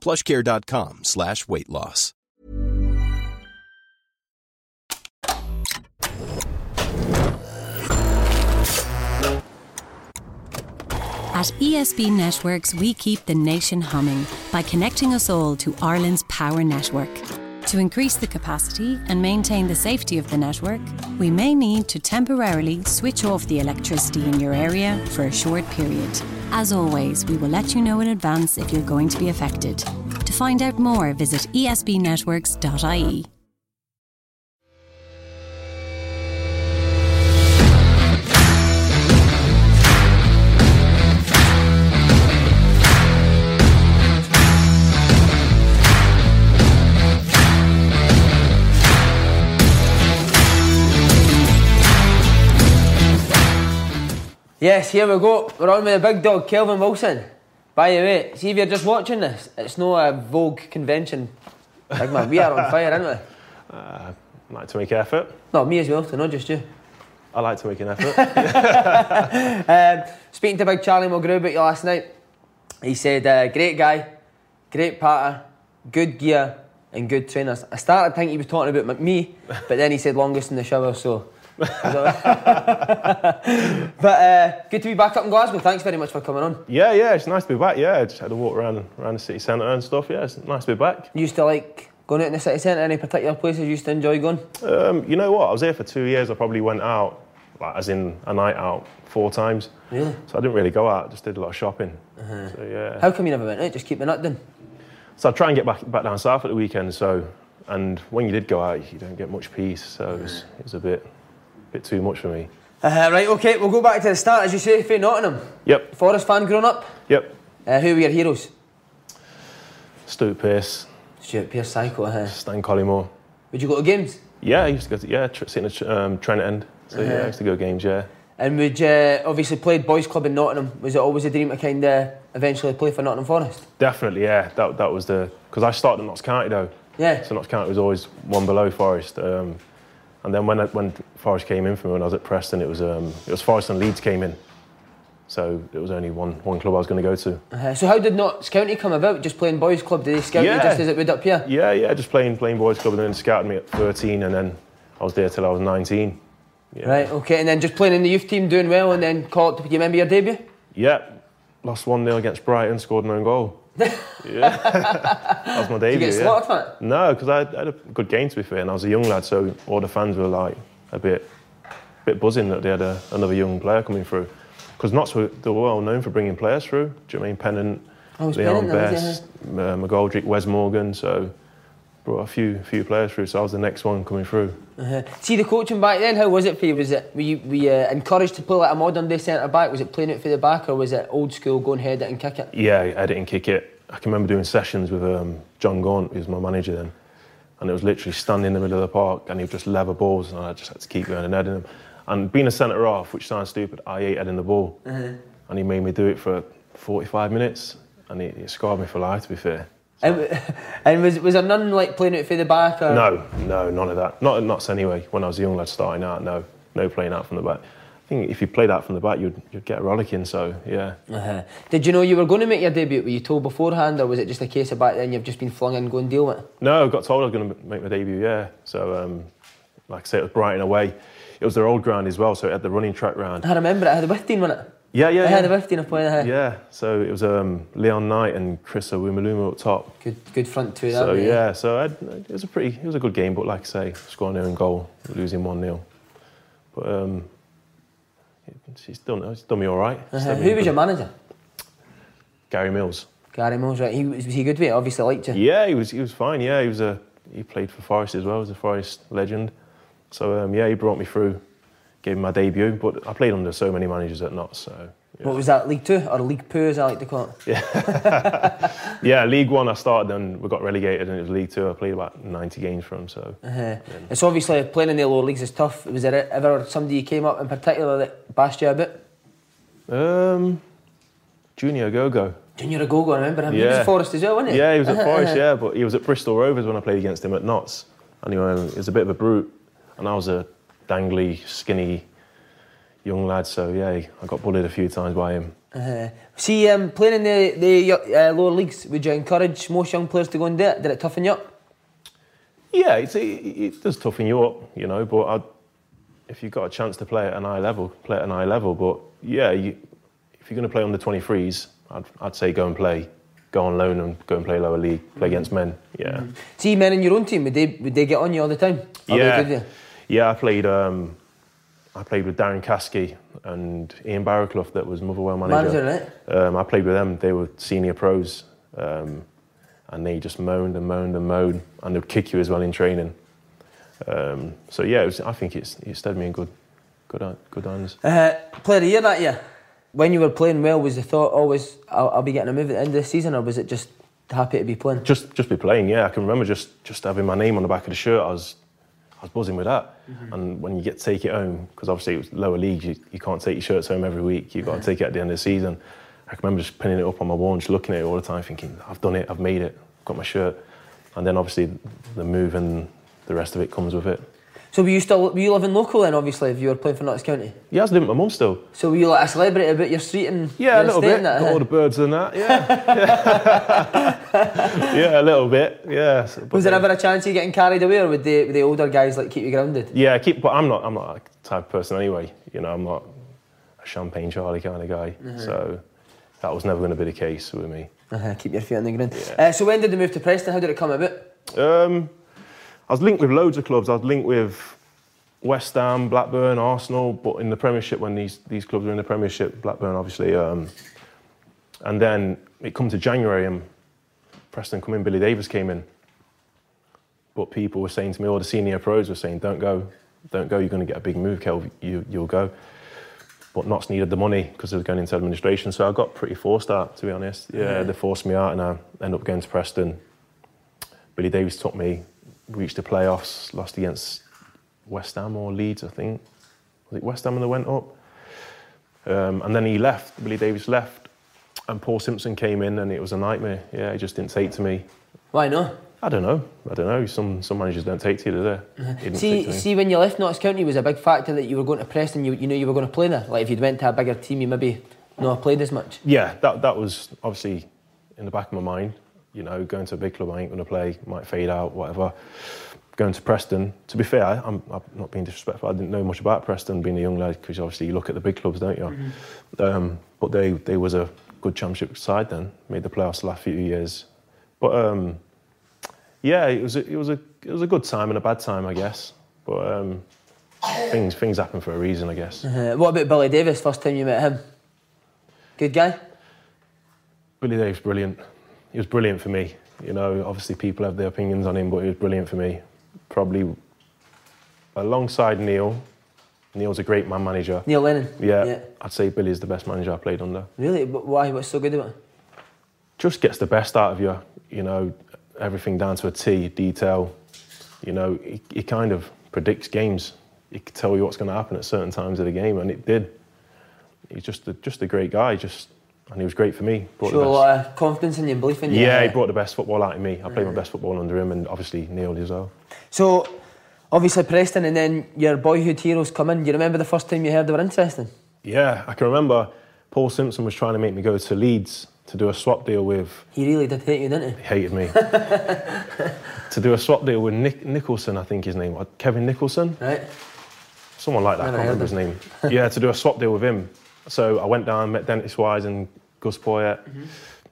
plushcare.com slash weight loss. At ESB Networks, we keep the nation humming by connecting us all to Ireland's power network. To increase the capacity and maintain the safety of the network, we may need to temporarily switch off the electricity in your area for a short period. As always, we will let you know in advance if you're going to be affected. To find out more, visit esbnetworks.ie. Yes, here we go. We're on with the big dog, Kelvin Wilson. By the way, see if you're just watching this, it's no a Vogue convention. Man, we are on fire, aren't we? Uh, like to make an effort. No, me as well, so not just you. I like to make an effort. um, speaking to Big Charlie Mulgrew about you last night, he said, uh, great guy, great patter, good gear, and good trainers. I started thinking he was talking about me, but then he said longest in the shower, so. but uh, good to be back up in Glasgow. Thanks very much for coming on. yeah, yeah, it's nice to be back. Yeah, I just had a walk around around the city centre and stuff. Yeah, it's nice to be back. You used to like going out in the city centre? Any particular places you used to enjoy going? Um, you know what? I was here for two years. I probably went out, like, as in a night out, four times. Really? So I didn't really go out. Just did a lot of shopping. So yeah. How come you never went out? Just keep the nut done. So I try and get back back down south at the weekend. So, and when you did go out, you don't get much peace. So it was, it was a bit, bit too much for me. Uh, right, okay, we'll go back to the start, as you say, for Nottingham. Yep, Forest fan growing up. yep. Uh, who were your heroes? Stuart Pearce, Stuart Pearce, Psycho. Uh, Stan Collymore. would you go to games? Yeah, I used to go to yeah, tr- sitting at um, Trent End. So yeah, I used to go to games. Yeah. And would you obviously played boys club in Nottingham? Was it always a dream to kind of eventually play for Nottingham Forest? Definitely, yeah. That, that was the because I started at Notts County though, Yeah. so Notts County was always one below Forest. Um, and then when I, when Forest came in for me when I was at Preston, it was um, it was Forest and Leeds came in, so it was only one one club I was going to go to. Uh, so how did Notts County come about? Just playing boys club? Did they scout you just as it would up here? Yeah, yeah, just playing playing boys club and then scouted me at 13, and then I was there till I was 19. Yeah. Right. Okay. And then just playing in the youth team, doing well, and then call it. Do you remember your debut? Yeah, lost one 0 against Brighton, scored an own goal. Yeah, that was my Did you debut. get yeah. slaughtered for it? No, because I had, I had a good game to be fair, and I was a young lad, so all the fans were like a bit, bit buzzing that they had a, another young player coming through. Because Notts were they were well known for bringing players through. Do you know what I mean Pennant, Oh, Leon Pennant, Best, uh, McGoldrick, Wes Morgan. So brought a few few players through. So I was the next one coming through. Uh-huh. See the coaching back then. How was it for you? Was it were you, were you uh, encouraged to play like a modern day centre back? Was it playing it for the back, or was it old school, going head it and kick it? Yeah, edit and kick it. I can remember doing sessions with um, John Gaunt, who was my manager then, and it was literally standing in the middle of the park, and he would just lever balls, and I just had to keep going and heading them. And being a centre half, which sounds stupid, I hate heading the ball, and he made me do it for 45 minutes, and it, it scarred me for life. To be fair. And, and was was there none like playing it for the back? Or? No, no, none of that. Not at Notts anyway. When I was a young lad starting out, no, no playing out from the back. I think if you played out from the back, you'd, you'd get a rollicking. So yeah. Uh-huh. Did you know you were going to make your debut? Were you told beforehand, or was it just a case of back then you've just been flung in, go and deal with it? No, I got told I was going to make my debut. Yeah. So um, like I say, it was Brighton away. It was their old ground as well, so it had the running track round. I remember it. I had team on it. Yeah, yeah, I had yeah. 15 of playing ahead. Yeah, so it was um, Leon Knight and Chris Iwelumo up top. Good, good front two. So mate. yeah, so I'd, it was a pretty, it was a good game. But like I say, scoring their own goal, losing one 0 But um, he's done, he's done me all right. Uh-huh. Who was good. your manager? Gary Mills. Gary Mills, right? He was, was he good with it? Obviously liked you. Yeah, he was, he was fine. Yeah, he was a, he played for Forest as well. He was a Forest legend. So um, yeah, he brought me through, gave my debut. But I played under so many managers at Notts. So yeah. What was that, League Two or League Poo as I like to call it? yeah, yeah League One I started and we got relegated, and it was League Two. I played about 90 games for him. So Uh-huh. It's obviously playing in the lower leagues is tough. Was there ever somebody you came up in particular that bashed you a bit? um, Junior Gogo. Junior Agogo, I remember him. He was Yeah. at Forest as well, wasn't he? Yeah, he was at Uh-huh, Forest, uh-huh. yeah, but he was at Bristol Rovers when I played against him at Notts. And he was a bit of a brute, and I was a dangly, skinny young lad, so yeah, I got bullied a few times by him. Uh-huh. See, um, playing in the, the uh, lower leagues, would you encourage most young players to go and do it? Did it toughen you up? Yeah, it's, it, it does toughen you up, you know, but I'd, if you've got a chance to play at an high level, play at an high level. But yeah, you, if you're going to play under 23s, I'd, I'd say go and play. Go on loan and go and play lower league, play against men. Yeah. See, men in your own team, would they, would they get on you all the time? They yeah, yeah. I played. Um, I played with Darren Caskey and Ian Baraclough, that was Motherwell manager. Manager, right? Um, I played with them. They were senior pros, um, and they just moaned and moaned and moaned, and they'd kick you as well in training. Um, so yeah, it was, I think it's it steered me in good, good, good hands. Uh, player of the year that year. When you were playing well, was the thought always, I'll, I'll be getting a move at the end of the season, or was it just happy to be playing? Just just be playing. Yeah, I can remember just just having my name on the back of the shirt. I was I was buzzing with that. Mm-hmm. And when you get to take it home, because obviously it was lower leagues, you, you can't take your shirts home every week. You've got to take it at the end of the season. I can remember just pinning it up on my wall and just looking at it all the time, thinking, I've done it, I've made it, I've got my shirt. And then obviously the move and the rest of it comes with it. So were you still, were you living local then, obviously, if you were playing for Notts County? Yeah, I was living with my mum still. So were you like a celebrity about your street and Yeah, a little bit. that, Got all the birds and that, yeah. yeah, a little bit, yeah. So- Was there ever a chance of you getting carried away, or would the, would the older guys like keep you grounded? Yeah, keep. But I'm not. I'm not that type of person anyway. You know, I'm not a champagne Charlie kind of guy. So that was never going to be the case with me. Uh-huh, keep your feet on the ground. Uh, so when did the move to Preston? How did it come about? Um, I was linked with loads of clubs. I was linked with West Ham, Blackburn, Arsenal, but in the Premiership when these these clubs were in the Premiership, Blackburn obviously. Um, and then it come to January and Preston come in. Billy Davies came in. But people were saying to me, all the senior pros were saying, "Don't go, don't go. You're going to get a big move, Kel. You you'll go." But Notts needed the money because they were going into administration, so I got pretty forced out, to be honest. Yeah, they forced me out, and I ended up going to Preston. Billy Davies took me, reached the playoffs, lost against West Ham or Leeds, I think. Was it West Ham when they went up? Um, and then he left, Billy Davies left, and Paul Simpson came in, and it was a nightmare. Yeah, he just didn't take to me. Why not? I don't know. I don't know. Some some managers don't take to you, do they? See, see, when you left Notts County, was a big factor that you were going to Preston. You, you knew you were going to play there. Like if you'd went to a bigger team, you maybe not played as much. Yeah, that that was obviously in the back of my mind. You know, going to a big club, I ain't going to play, might fade out, whatever. Going to Preston, to be fair, I'm, I'm not being disrespectful. I didn't know much about Preston being a young lad because obviously you look at the big clubs, don't you? Um, but they they was a good championship side then, made the playoffs the last few years. But um, yeah, it was a, it was a it was a good time and a bad time, I guess. But um, things things happen for a reason, I guess. Uh, what about Billy Davies? First time you met him? Good guy. Billy Davies, brilliant. He was brilliant for me. You know, obviously people have their opinions on him, but he was brilliant for me. Probably alongside Neil. Neil's a great man manager. Neil Lennon. Yeah, I'd say Billy's the best manager I played under. Really? But why? What's so good about it? Just gets the best out of you. You know, everything down to a T, detail. You know, he, he kind of predicts games. He can tell you what's going to happen at certain times of the game, and it did. He's just a, just a great guy. Just and he was great for me. Brought Show a lot of confidence in you and belief in you. Yeah, he Uh, brought the best football out of me. I played my best football under him, and obviously Neil as well. So, obviously Preston, and then your boyhood heroes come in. Do you remember the first time you heard they were interesting? Yeah, I can remember Paul Simpson was trying to make me go to Leeds to do a swap deal with. He really did hate you, didn't He He hated me. to do a swap deal with Nick Nicholson, I think his name was Kevin Nicholson. Right. someone like that. I can't remember his name. yeah, to do a swap deal with him, So I went down, met Dennis Wise and Gus Poyet,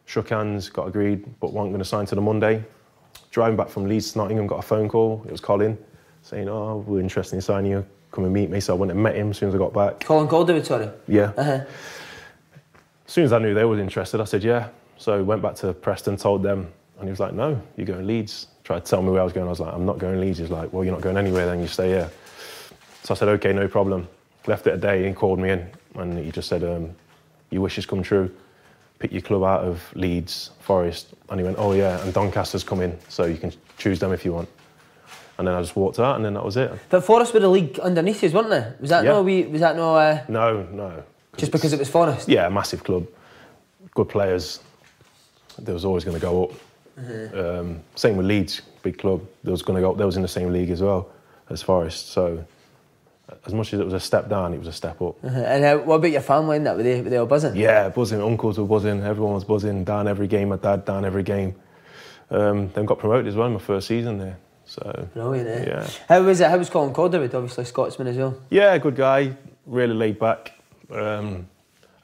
shook hands, got agreed, but weren't going to sign till the Monday. Driving back from Leeds to Nottingham, got a phone call. It was Colin saying, "Oh, we're interested in signing you. Come and meet me." So I went and met him as soon as I got back. Colin called Calderwood, sorry. Yeah. Uh-huh. As soon as I knew they were interested, I said, "Yeah." So went back to Preston, told them, and he was like, "No, you're going Leeds." Tried to tell me where I was going. I was like, "I'm not going to Leeds." He's like, "Well, you're not going anywhere. Then you stay here." So I said, "Okay, no problem." Left it a day. He called me in, and he just said, um, "Your wishes come true. Pick your club out of Leeds, Forest." And he went, "Oh yeah, and Doncaster's coming, so you can choose them if you want." And then I just walked out, and then that was it. But Forest were the league underneath you, weren't they? Was that Yeah. no? We was that no? Uh, No, no. just because it was Forest. yeah, a massive club, good players. There was always going to go up. Uh-huh. Um, same with Leeds, big club. There was going to go. They was in the same league as well as Forest. So, as much as it was a step down, it was a step up. Uh-huh. And uh, what about your family and that? Were they, were they all buzzing? Yeah, buzzing. Uncles were buzzing. Everyone was buzzing. Down every game. My dad down every game. Um, then got promoted as well in my first season there. So Brilliant, eh? Yeah. How was it? How was Colin Calderwood? Obviously Scotsman as well. yeah, good guy. Really laid back. Um,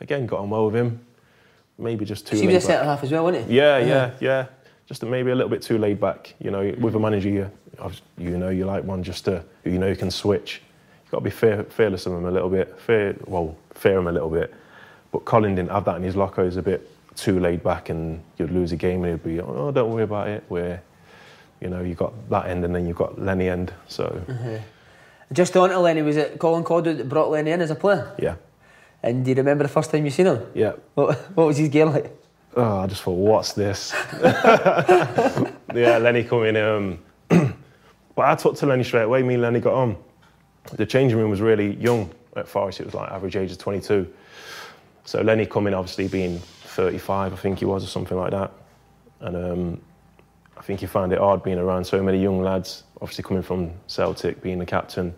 again, got on well with him. Maybe just too. He was a centre half as well, wasn't he? Yeah, Uh-huh. yeah, yeah. Just maybe a little bit too laid back. You know, with a manager, you, you know, you like one just to, you know you can switch. Got to be fear, fearless of him a little bit. Fear, well, fear him a little bit. But Colin didn't have that in his locker. He's a bit too laid back, and you'd lose a game, and he'd be, oh, don't worry about it. Where, you know, you've got that end, and then you've got Lenny end. So, Just on to Lenny, was it Colin Calderwood that brought Lenny in as a player? yeah, And do you remember the first time you seen him? yeah. What, what was his game like? Oh, I just thought, what's this? yeah, Lenny coming. in. Um, but I talked to Lenny straight away. Me and Lenny got on. The changing room was really young at Forest. It was like average age of 22. So Lenny coming, obviously being 35, I think he was, or something like that. And um, I think he found it hard being around so many young lads. Obviously coming from Celtic, being the captain,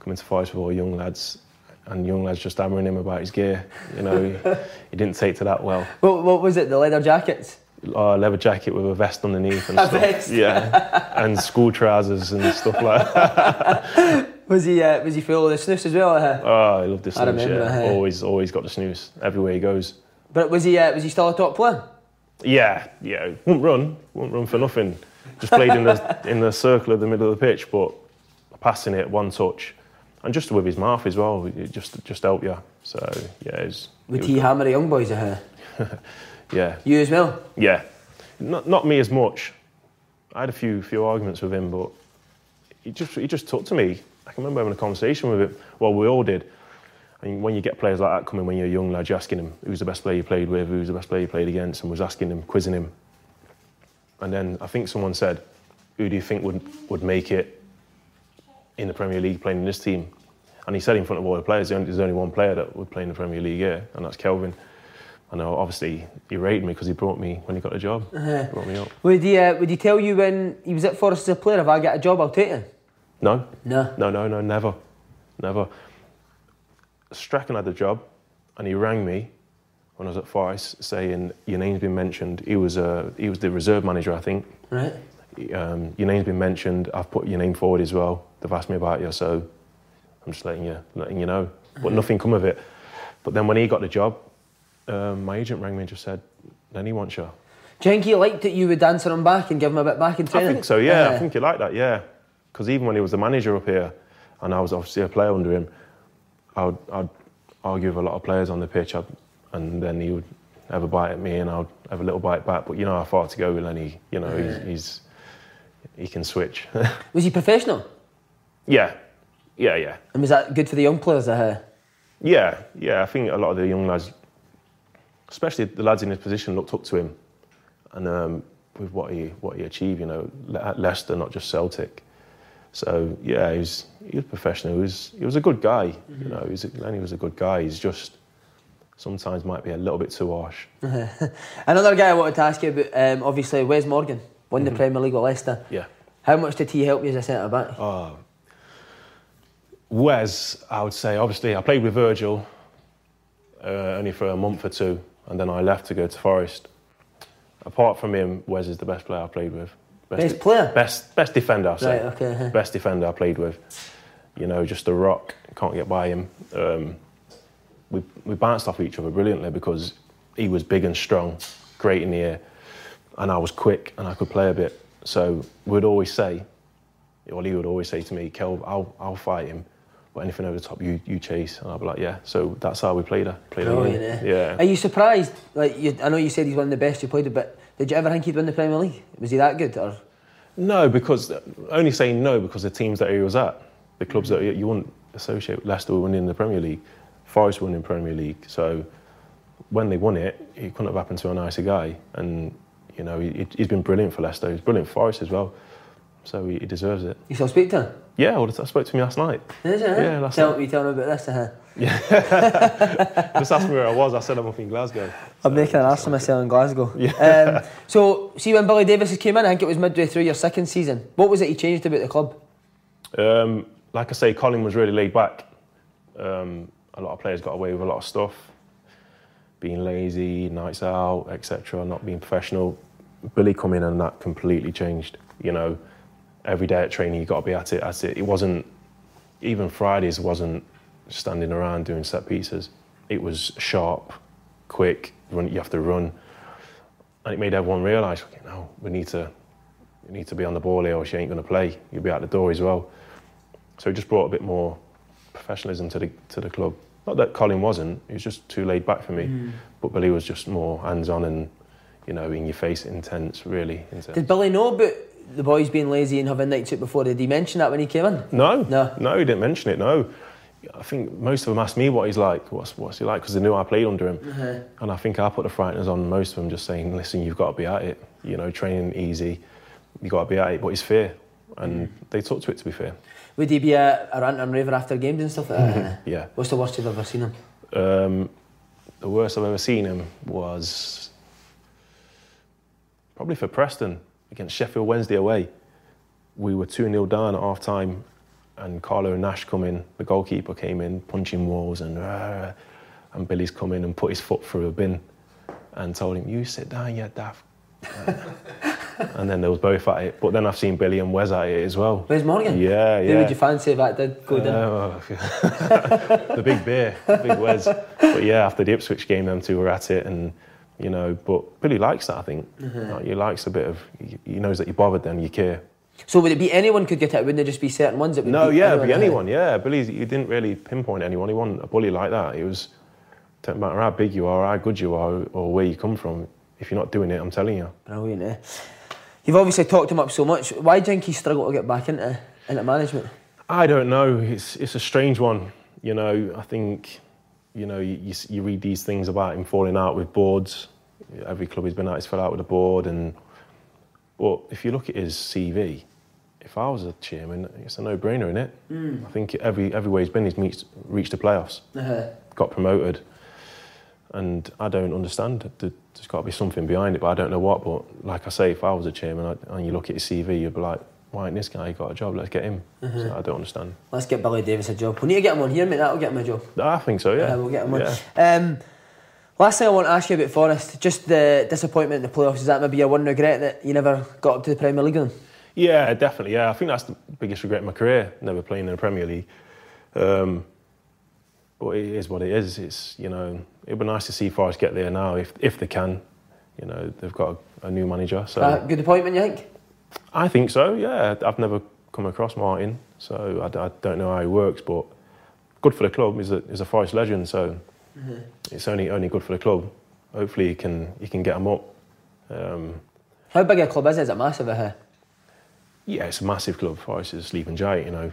coming to Forest with all young lads, and young lads just hammering him about his gear. You know, he, he didn't take to that well What, what was it? The leather jackets? uh, leather jacket with a vest underneath and A stuff. vest? Yeah, and school trousers and stuff like that. Was he uh, was he full of the snus as well? Uh, Oh, I love the I snus. remember, Yeah, hey. always, always got the snus everywhere he goes. but was he uh, was he still a top player? Yeah, yeah, wouldn't run, wouldn't run for nothing. Just played in the in the circle of the middle of the pitch, but passing it one touch, and just with his mouth as well, it just just helped you. So yeah, was, Would he hammer the young boys? Uh, yeah, you as well? Yeah, not not me as much. I had a few few arguments with him, but he just he just talked to me. I can remember having a conversation with him. Well, we all did. I mean, when you get players like that coming when you're a young lad, you're asking him who's the best player you played with, who's the best player you played against, and was asking him, quizzing him. And then I think someone said, "Who do you think would would make it in the Premier League playing in this team?" And he said in front of all the players, "There's only one player that would play in the Premier League here, and that's Kelvin." And uh, obviously he rated me because he brought me when he got a job. Brought me up. Would he uh, would he tell you when he was at Forest as a player? If I get a job, I'll take you. No, No. no, no, no, never, never. Strachan had the job, and he rang me when I was at Forest, saying your name's been mentioned. He was uh, he was the reserve manager, I think. Right. Um, your name's been mentioned. I've put your name forward as well. They've asked me about you, so I'm just letting you letting you know. But nothing come of it. But then when he got the job, um, my agent rang me and just said, "Then he wants you." Do you think he liked that you would answer him back and give him a bit back in training? I think so, yeah. Uh, I think he liked that, yeah. Because even when he was the manager up here, and I was obviously a player under him, I'd, I'd argue with a lot of players on the pitch, I'd, and then he would have a bite at me, and I'd have a little bite back. But you know how far to go with Lenny. You know, he's, he's he can switch. Was he professional? yeah, yeah, yeah, And was that good for the young players? Uh, yeah, yeah. I think a lot of the young lads, especially the lads in his position, looked up to him, and um, with what he what he achieved, you know, at Leicester, not just Celtic. So yeah, he was he was professional. He was he was a good guy. You know, he was a, Lenny was a good guy. He's just sometimes might be a little bit too harsh. another guy I wanted to ask you about, um, obviously, Wes Morgan won the Premier League with Leicester. Mm-hmm. Yeah. How much did he help you as a centre back? Oh. Wes, I would say, obviously, I played with Virgil uh, only for a month or two, and then I left to go to Forest. Apart from him, Wes is the best player I played with. Best player? Best, best defender, I'll say. Right, okay, uh-huh. Best defender I played with. You know, just a rock, can't get by him. Um, we, we bounced off each other brilliantly because he was big and strong, great in the air, and I was quick and I could play a bit. So we'd always say, or he would always say to me, Kel, I'll, I'll fight him, but anything over the top, you, you chase. And I'd be like, yeah. So that's how we played her. Played her? Yeah. Are you surprised? Like, you, I know you said he's one of the best you played with, but did you ever think he'd win the Premier League? Was he that good? Or No, because only saying no because the teams that he was at, the clubs that you wouldn't associate Leicester were winning the Premier League, Forest winning Premier League. So when they won it, it couldn't have happened to a nicer guy. And you know, he, he's been brilliant for Leicester. He's brilliant for Forest as well. So he, he deserves it. you still speak to him? Yeah, well, I spoke to him last night. Is it? Yeah, last tell, night. You tell me about this, uh-huh. Just asked me where I was. I said I'm up in Glasgow. I'm making an ass of myself in Glasgow. Um, so, see when Billy Davies came in, I think it was midway through your second season. What was it he changed about the club? Um, like I say, Colin was really laid back. Um, a lot of players got away with a lot of stuff, being lazy, nights out, etc., not being professional. Billy come in and that completely changed. You know, every day at training you got to be at it. At it. It wasn't even Fridays wasn't standing around doing set pieces. It was sharp, quick. Run, you have to run, and it made everyone realise, okay, no, we need to, we need to be on the ball here, or she ain't going to play. You'll be out the door as well. So it just brought a bit more professionalism to the to the club. Not that Colin wasn't; he was just too laid back for me. Hmm. But Billy was just more hands-on and, you know, in your face, intense, really intense. Did Billy know about the boys being lazy and having nights out before? Did he mention that when he came in? No, No. no, he didn't mention it. No, I think most of them asked me what he's like. What's what's he like? Because they knew I played under him, and I think I put the frighteners on most of them, just saying, "Listen, you've got to be at it. You know, training easy. You got to be at it." But it's fair, and they took to it. To be fair, Would he be a, a rant and raver after games and stuff like that? yeah. What's the worst you've ever seen him? Um, the worst I've ever seen him was probably for Preston against Sheffield Wednesday away. We were 2 0 down at half time, and Carlo Nash come in, the goalkeeper came in, punching walls, and, uh, and Billy's come in and put his foot through a bin and told him, You sit down, you daft. and then they was both at it. But then I've seen Billy and Wes at it as well. Wes Morgan? Yeah, yeah. Who would you fancy if that did go down? Oh, the big beer, the big Wes. But yeah, after the Ipswich game, them two were at it, and you know. But Billy likes that. I think Like, he likes a bit of. He he knows that you're bothered, then you care. So would it be anyone could get it? Wouldn't it just be certain ones that would No, yeah, it'd be anyone. Yeah, Billy, he didn't really pinpoint anyone. He wasn't a bully like that. It was. Don't matter how big you are, how good you are, or where you come from. If you're not doing it, I'm telling you. Brilliant, eh? You've obviously talked him up so much. Why do you think he struggled to get back into into management? I don't know. It's it's a strange one. You know, I think, you know, you, you, you read these things about him falling out with boards. Every club he's been at, he's fell out with the board. And but if you look at his CV, if I was a chairman, it's a no-brainer, isn't it? I think every everywhere he's been, he's reached, reached the playoffs, Uh-huh. got promoted. And I don't understand. There- There's got to be something behind it, but I don't know what. But like I say, if I was a chairman I, and you look at his CV, you'd be like, why ain't this guy got a job? Let's get him. So I don't understand. Let's get Billy Davies a job. We need to get him on here, mate. That'll get him a job. I think so, yeah. Yeah, we'll get him on. Yeah. Um, last thing I want to ask you about Forest, just the disappointment in the playoffs. Is that maybe your one regret that you never got up to the Premier League them? Yeah, definitely. Yeah, I think that's the biggest regret in my career, never playing in the Premier League. Um, but it is what it is. It's you know, it'd be nice to see Forest get there now if if they can. You know, they've got a, a new manager, so Uh, good appointment, you think? I think so. Yeah, I've never come across Martin, so I don't know how he works, but good for the club. He's a he's a Forest legend, so it's only only good for the club. Hopefully, he can he can get them up. Um, How big a club is it? Is it massive? here? Yeah, it's a massive club. Forest is a sleeping giant, you know.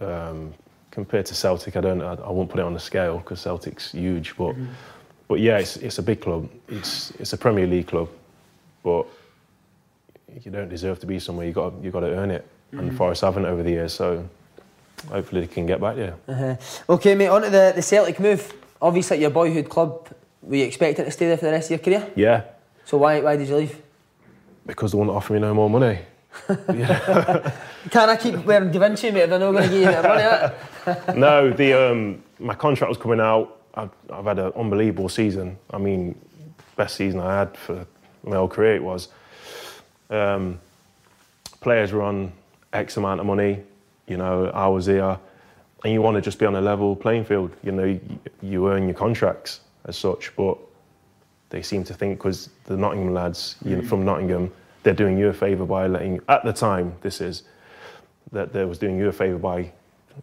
Um, compared to Celtic, I don't, I, I won't put it on the scale because Celtic's huge, but but yeah, it's it's a big club. It's it's a Premier League club, but you don't deserve to be somewhere. You got you got to earn it, and Forest haven't over the years. So hopefully they can get back there. uh Okay, mate. On to the, the Celtic move. Obviously, at your boyhood club. Were you expecting to stay there for the rest of your career? Yeah, So why why did you leave? because they won't offer me no more money. Can I keep wearing Da Vinci, mate? They're not going to give you that money, no, the um, my contract was coming out. I've, I've had an unbelievable season. I mean, best season I had for my whole career. It was. Um, players were on X amount of money. You know, I was here. And you want to just be on a level playing field. You know, you, earn your contracts as such, but they seem to think because the Nottingham lads you know, from Nottingham, they're doing you a favour by letting. At the time, this is that they was doing you a favour by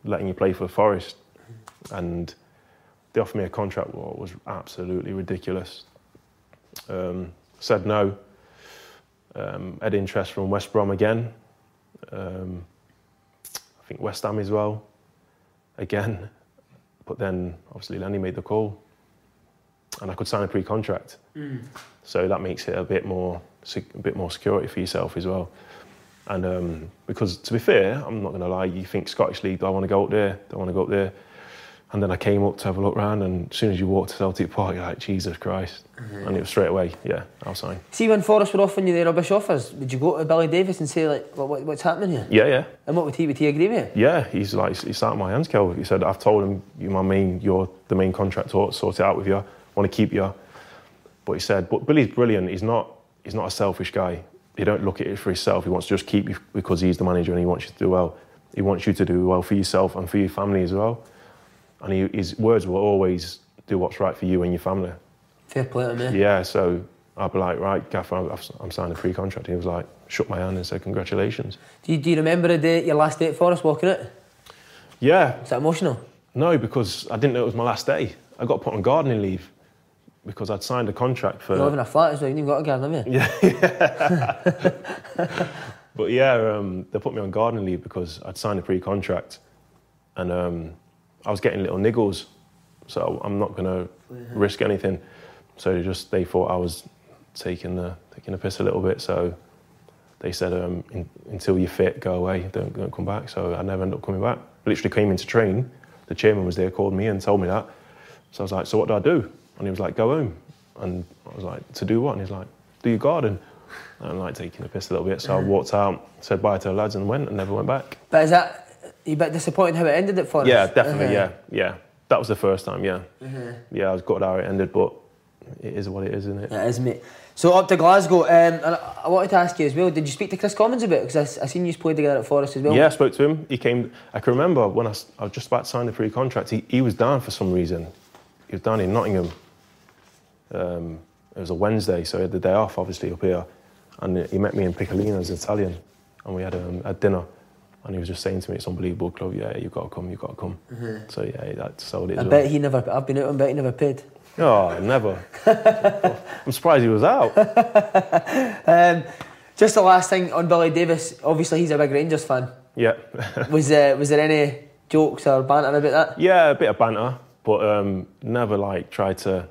letting you play for Forest, and they offered me a contract what was absolutely ridiculous. Um, said no. Um, had interest from West Brom again. Um, I think West Ham as well. Again, but then obviously Lenny made the call, and I could sign a pre-contract. So that makes it a bit more a bit more security for yourself as well. And um, because to be fair, I'm not going to lie, you think Scottish League, do I want to go up there? Do I want to go up there? And then I came up to have a look round, and as soon as you walked to Celtic Park, you're like, Jesus Christ. Mm-hmm. And it was straight away, yeah, I'll sign. See, when Forest were offering you the rubbish offers, would you go to Billy Davies and say, like, what, what, what's happening here? Yeah, yeah. And what would he, would he agree with you? Yeah, he's like, he's out of my hands, Kel. He said, I've told him, you're my main, you're the main contractor, sort it out with you, I want to keep you. But he said, but Billy's brilliant. He's not, he's not a selfish guy. He don't look at it for himself. He wants to just keep you because he's the manager and he wants you to do well. He wants you to do well for yourself and for your family as well. And he, his words will always do what's right for you and your family. Fair play to eh? Yeah, so I'd be like, right, Gaffer, I've, I'm signing a pre-contract. He was like, shook my hand and said, congratulations. Do you, do you remember the day, your last day at Forest walking it? Yeah, Is that emotional? no, because I didn't know it was my last day. I got put on gardening leave because I'd signed a contract for. You live in a flat as well, you've got a garden, have you? Yeah, But yeah, um, they put me on gardening leave because I'd signed a pre-contract, and um, I was getting little niggles, so I'm not going to risk anything. So they just they thought I was taking the taking the piss a little bit. So they said um, in, until you're fit, go away, don't, don't come back. So I never ended up coming back. Literally came in to train. The chairman was there, called me and told me that. So I was like, so what do I do? And he was like, go home. And I was like, to do what? And he's like, do your garden. And I'm like taking the piss a little bit. So I walked out, said bye to the lads and went and never went back. But is that, you a bit disappointed how it ended at Forest? Yeah, definitely. Uh-huh. Yeah, yeah. That was the first time. Yeah, yeah. I was gutted how it ended, but it is what it is, isn't it? It is, mate. So up to Glasgow, um, and I, I wanted to ask you as well, did you speak to Kris Commons about it? Because I, I seen you played together at Forest as well. Yeah, I spoke to him. He came. I can remember when I was just about to sign the pre-contract. He, he was down for some reason. He was down in Nottingham. Um, it was a Wednesday, so he had the day off, obviously up here, and he met me in Piccolino's Italian, and we had um, a dinner. And he was just saying to me, "It's unbelievable club. Yeah, you've got to come. You've got to come." So yeah, that sold it. I bet he never, I've been out and bet he never paid. Oh, never. I'm surprised he was out. Um, just the last thing on Billy Davies, obviously he's a big Rangers fan. Yeah. Was, uh, was there any jokes or banter about that? Yeah, a bit of banter, but um, never like tried to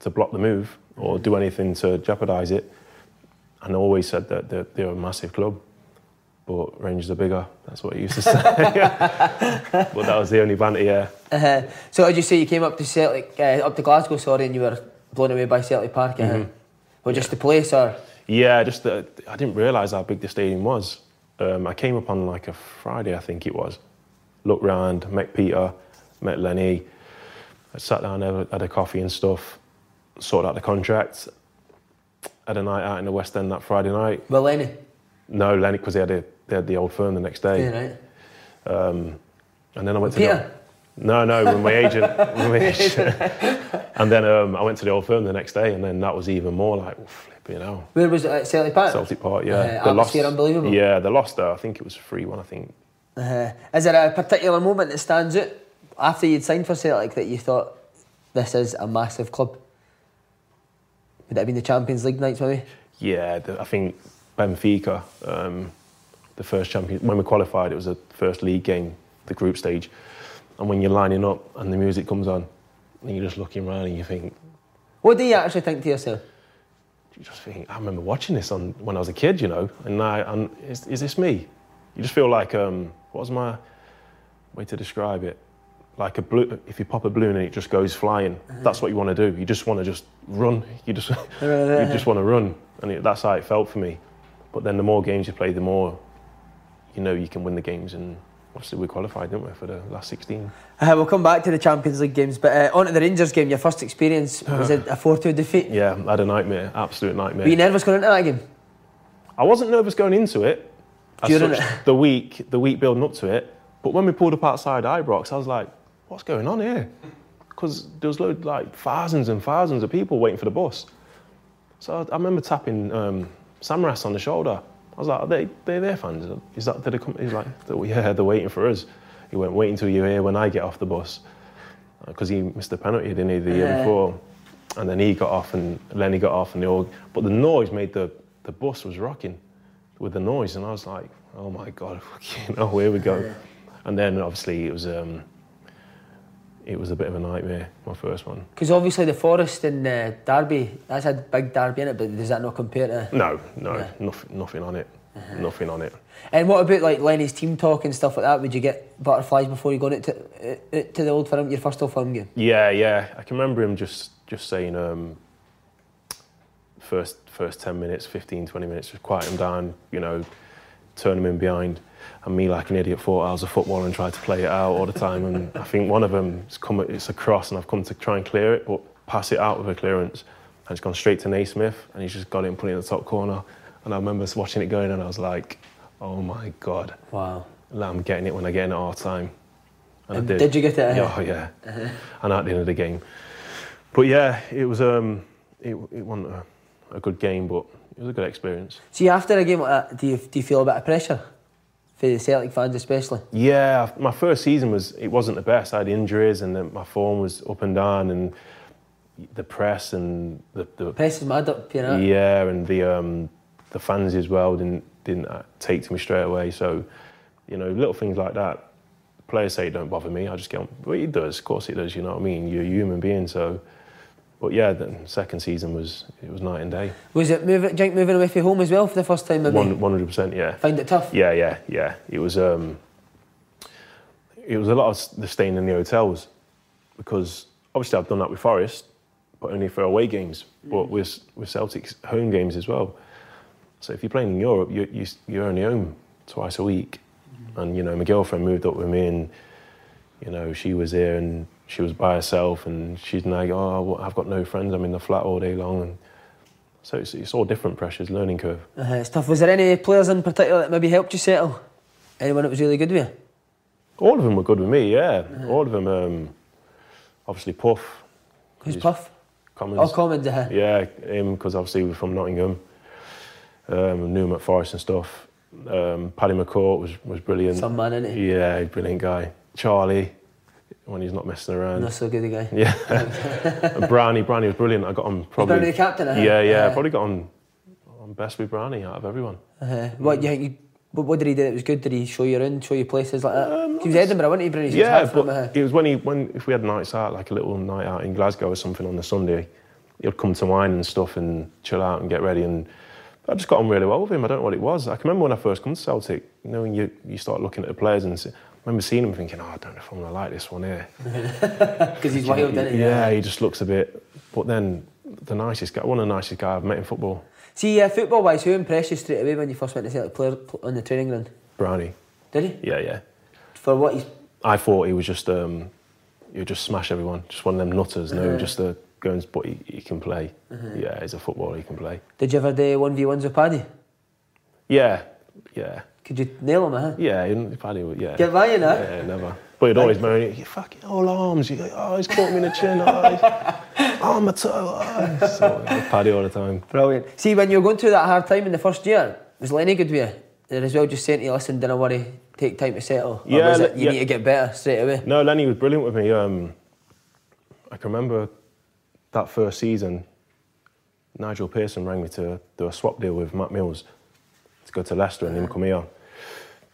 to block the move or do anything to jeopardise it. And always said that they're, they're a massive club, but Rangers are bigger. That's what he used to say. but that was the only banter. Yeah, Uh, so did you say you came up to Celtic, uh, up to Glasgow, sorry, and you were blown away by Celtic Park? Uh, Mm-hmm. Well, just the place, or yeah. Just that I didn't realise how big the stadium was. Um, I came up on like a Friday, I think it was. Looked round, met Peter, met Lenny. I sat down, had a, had a coffee and stuff. Sorted out the contract. Had a night out in the West End that Friday night. well, Lenny? No, Lenny, because they had a, they had the old firm the next day. Yeah, right. Um, and then I went to? The, no, no, with my agent. with my agent. and then um, I went to the old firm the next day, and then that was even more like, oh, flipping hell. Where was it? At Celtic Park? Celtic Park, yeah. Uh, They atmosphere unbelievable. Yeah, they lost there. I think it was 3 1, I think. Uh, is there a particular moment that stands out after you'd signed for Celtic that you thought this is a massive club? Would that have been the Champions League nights, maybe? Yeah, the, I think Benfica, um, the first champion, when we qualified, it was the first league game, the group stage. And when you're lining up and the music comes on, and you're just looking around and you think, What do you actually think to yourself? you just think, I remember watching this on when I was a kid, you know, and now, and is, is this me? You just feel like, um, what was my way to describe it? Like a blue, if you pop a balloon and it just goes flying, that's what you want to do. You just want to just run. You just, you just want to run, and it, that's how it felt for me. But then the more games you play, the more you know you can win the games, and obviously we qualified, didn't we, for the last 16? Uh, we'll come back to the Champions League games, but uh, on to the Rangers game. Your first experience was it a 4 2 defeat? Yeah, I had a nightmare, absolute nightmare. Were you nervous going into that game? I wasn't nervous going into it. During such, it? the week, the week building up to it, But when we pulled up outside Ibrox, I was like, what's going on here? Because there was loads, like thousands and thousands of people waiting for the bus. So I, I remember tapping um, Samaras on the shoulder. I was like, are they, they their fans? Is that, did they come? He's like, yeah, they're waiting for us. He went, wait until you're here when I get off the bus. Because he missed a penalty, didn't he, the year before? And then he got off and Lenny got off and they all, but the noise made the, the bus was rocking with the noise. And I was like, oh my God, you know, here we go. And then obviously it was, um, it was a bit of a nightmare, my first one. Because obviously the Forest and uh, Derby, that's a big derby in it, but does that not compare to? No, no, Yeah. nothing, nothing on it. Nothing on it. And what about like Lenny's team talk and stuff like that? Would you get butterflies before you go out to, uh, to the old firm, your first old firm game? Yeah, yeah. I can remember him just just saying um, first first 10 minutes, 15, 20 minutes, just quiet him down, you know, turn him in behind. And me, like an idiot, thought I was a footballer and tried to play it out all the time. And I think one of them, it's, come, it's a cross and I've come to try and clear it, but pass it out with a clearance. And it's gone straight to Naismith and he's just got it and put it in the top corner. And I remember watching it going and I was like, oh my God, Wow. I'm getting it when I get in at half time. And, And I did. did you get it? Yeah, oh, yeah. And at the end of the game. But yeah, it was um, it, it wasn't a, a good game, but it was a good experience. See, after a game like that, do you, do you feel a bit of pressure? For the Celtic fans especially? Yeah, my first season was it wasn't the best. I had injuries and then my form was up and down, and the press and the, the Press is mad up, you know? yeah, and the um, the fans as well didn't didn't uh, take to me straight away. So, you know, little things like that. Players say it don't bother me. I just get on. But it does, of course it does. You know what I mean? You're a human being, so. But yeah, the second season was it was night and day. Was it moving, think moving away from home as well for the first time? One hundred percent, yeah. Find it tough? Yeah, yeah, yeah. It was um, it was a lot of the staying in the hotels because obviously I've done that with Forest, but only for away games. But with with Celtic's home games as well. So if you're playing in Europe, you, you you're only home twice a week, and you know my girlfriend moved up with me, and you know she was there and she was by herself, and she's like, oh, I've got no friends. I'm in the flat all day long, and so it's, it's all different pressures, learning curve. Uh, it's tough. Was there any players in particular that maybe helped you settle? Anyone that was really good with you? All of them were good with me, yeah. All of them. Um, obviously, Puff. Who's Puff? Commons. Oh, Commons, uh, Yeah, him because obviously we're from Nottingham. Um, knew him at Forest and stuff. Um, Paddy McCourt was was brilliant. Some man, innit he? Yeah, brilliant guy. Charlie, when he's not messing around. Not so good a guy. Yeah. And Brownie, Brownie was brilliant. I got on probably. Brownie the captain, uh-huh? Yeah, yeah. Uh. Probably got on, on best with Brownie out of everyone. Uh, what you think? You, what, did he do It was good? Did he show you around, show you places like that? he was Edinburgh, wasn't he? Brownie? Yeah, but it was when he when if we had nights out, like a little night out in Glasgow or something on the Sunday, he'd come to mine and stuff and chill out and get ready. And I just got on really well with him. I don't know what it was. I can remember when I first come to Celtic, you know, when you you start looking at the players and I remember seeing him thinking, oh, I don't know if I'm gonna like this one here. Because he's wild, isn't he? Yeah, he just looks a bit. But then the nicest guy, one of the nicest guys I've met in football, See, uh, football wise, who impressed you straight away when you first went to Celtic player on the training ground? Brownie. Did he? Yeah, yeah. For what he's. I thought he was just um, he would just smash everyone, just one of them nutters. No, Uh-huh. just a goes, but he, he can play. Yeah, he's a footballer. He can play. Did you ever do 1v1s with Paddy? Yeah, yeah, Could you nail him, huh? yeah. He didn't- Paddy would, yeah. Get by, you know? Yeah, never. But he'd always moan, you fucking all arms. You go, oh, he's caught me in the chin. Oh, oh my toe. Oh. So, Paddy all the time. Brilliant. See, when you were going through that hard time in the first year, was Lenny good with you? Did as well just saying to you, listen, don't worry, take time to settle? Or Yeah, was it, you yeah. need to get better straight away? No, Lenny was brilliant with me. Um, I can remember that first season, Nigel Pearson rang me to do a swap deal with Matt Mills to go to Leicester and him come here.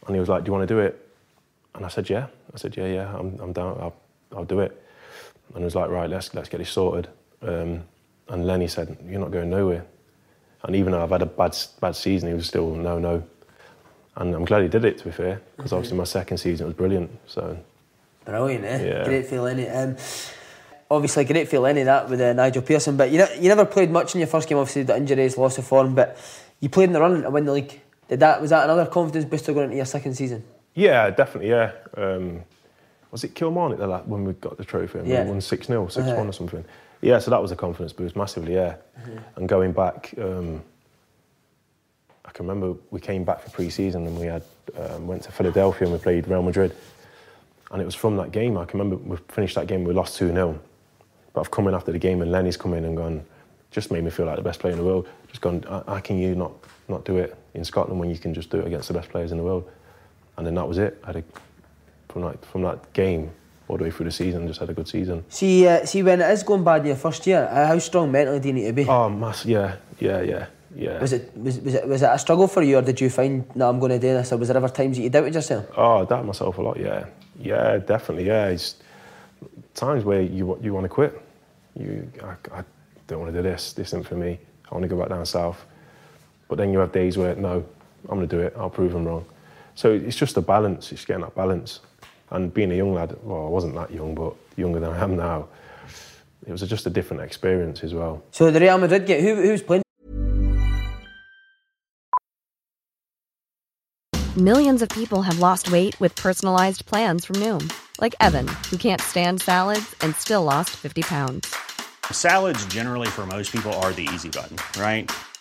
And he was like, Do you want to do it? And I said, Yeah. I said, Yeah, yeah, I'm, I'm down, I'll, I'll do it. And he was like, Right, let's, let's get this sorted. Um, and Lenny said, You're not going nowhere. And even though I've had a bad, bad season, he was still, No, no. And I'm glad he did it, to be fair, because obviously my second season was brilliant. So Brilliant, eh? Yeah. Great for Lenny. Um, obviously, great for Lenny that with uh, Nigel Pearson, but you, ne- you never played much in your first game, obviously, the injuries, loss of form, but you played in the run to win the league. Did that Was that another confidence booster going into your second season? Yeah, definitely. Yeah. Um, was it Kilmarnock la- when we got the trophy and Yeah. we won six 0 six one Uh-huh. or something? Yeah, so that was a confidence boost massively. Yeah, and going back, um, I can remember we came back for pre-season and we had um, went to Philadelphia and we played Real Madrid, And it was from that game. I can remember we finished that game, we lost 2 0. But I've come in after the game and Lenny's come in and gone, just made me feel like the best player in the world. Just gone, how can you not, not do it in Scotland when you can just do it against the best players in the world? And then that was it. I had a, from, that, from that game all the way through the season, just had a good season. See, uh, see when it is going bad in your first year, uh, how strong mentally do you need to be? Oh, mass, yeah, yeah, yeah, yeah. Was it was, was it was it a struggle for you, or did you find no, I'm going to do this, or was there ever times that you doubted yourself? Oh, I doubt myself a lot. Yeah, yeah, definitely. Yeah, it's times where you you want to quit. You, I, I don't want to do this. This isn't for me. I want to go back down south. But then you have days where no, I'm going to do it. I'll prove them wrong. So it's just a balance. It's getting that balance. And being a young lad, well, I wasn't that young, but younger than I am now, it was just a different experience as well. So the Real Madrid get who, who's playing? Millions of people have lost weight with personalized plans from Noom, like Evan, who can't stand salads and still lost 50 pounds. Salads, generally, for most people, are the easy button, right?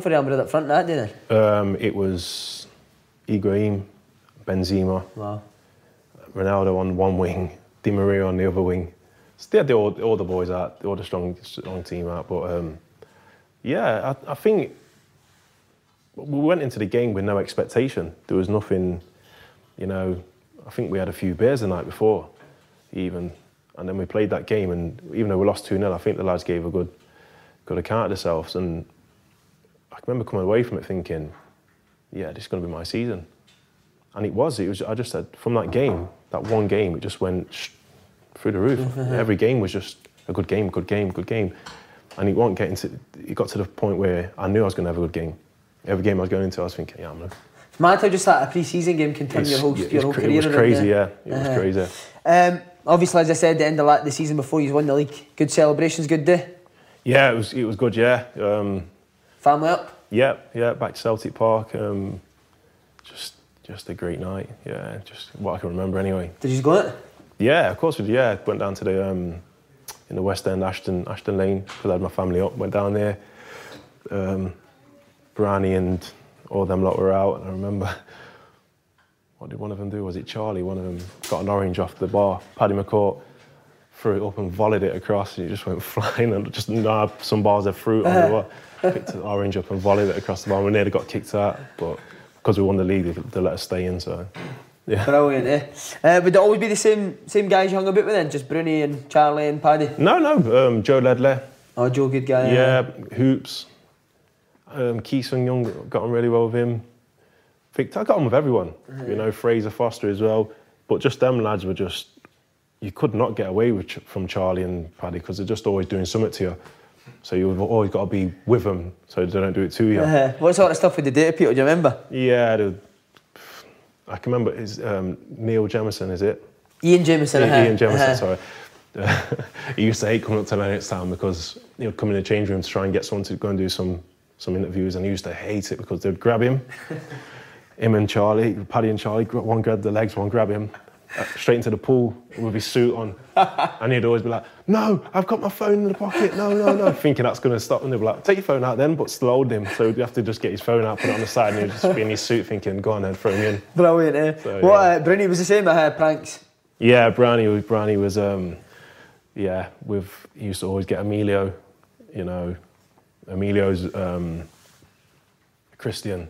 For Real Madrid up front, that did they? Um, it was Higuain, Benzema, Wow. Ronaldo on one wing, Di Maria on the other wing. So they had the, all, all the boys out, all the strong, strong team out. But um, yeah, I, I think we went into the game with no expectation. There was nothing, you know. I think we had a few beers the night before, even, and then we played that game. And even though we lost two 0 I think the lads gave a good, good account of themselves. And I remember coming away from it thinking, yeah, this is going to be my season. And it was. It was. I just said from that game, that one game, it just went sh- through the roof. Every game was just a good game, good game, good game. And it won't get into. It got to the point where I knew I was going to have a good game. Every game I was going into, I was thinking, yeah, I'm gonna. Mad how just that a pre-season game can turn your whole, yeah, your whole cra- career It was crazy, yeah. It was Uh-huh. crazy. Um, obviously, as I said, the end of la- the season before you won the league, good celebrations, good day. Yeah, it was. It was good. Yeah. Um, Family up. yeah, yeah. Back to Celtic Park. Um, just, just a great night. Yeah, just what I can remember anyway. Did you go it? Yeah, of course we did. Yeah, went down to the um, in the West End, Ashton, Ashton Lane, because I had my family up. Went down there. Um, Brani and all them lot were out, and I remember. What did one of them do? Was it Charlie? One of them got an orange off the bar. Paddy McCourt threw it up and volleyed it across, and it just went flying. And just nabbed some bars of fruit on the bar. Picked the orange up and volleyed it across the bar. We nearly got kicked out, but because we won the league, they, they let us stay in. So, yeah. Brilliant, eh? Uh, would it always be the same same guys you hung about with then? Just Bruni and Charlie and Paddy? No, no. Um, Joe Ledley. Oh, Joe, good guy. Yeah, hoops. Um, Young got on really well with him. Victor, I got on with everyone. You know, Fraser Forster as well. But just them lads were just, you could not get away with from Charlie and Paddy because they're just always doing something to you. So you've always got to be with them so they don't do it to you. Uh, what sort of stuff would they do to people? Do you remember? Yeah, the, I can remember. Is um, Neil Jemison? Is it? Ian Jameson. Ian uh-huh, Ian Jemison, uh-huh. sorry. he used to hate coming up to Lennoxtown because he would come in the change room to try and get someone to go and do some some interviews, and he used to hate it because they'd grab him, him and Charlie, Paddy and Charlie, one grab the legs, one grab him, uh, straight into the pool with his suit on, and he'd always be like, "No, I've got my phone in the pocket. No, no, no," thinking that's going to stop, and they'd be like, "Take your phone out then," but still hold him, so he'd have to just get his phone out, put it on the side, and he'd just be in his suit, thinking, "Go on then, throw me in." Brilliant, eh? So, what, yeah. uh, Bruni was the same at uh, pranks? Yeah, Brownie was Brownie was um, yeah. With he used to always get Emilio, you know, Emilio's um, Christian,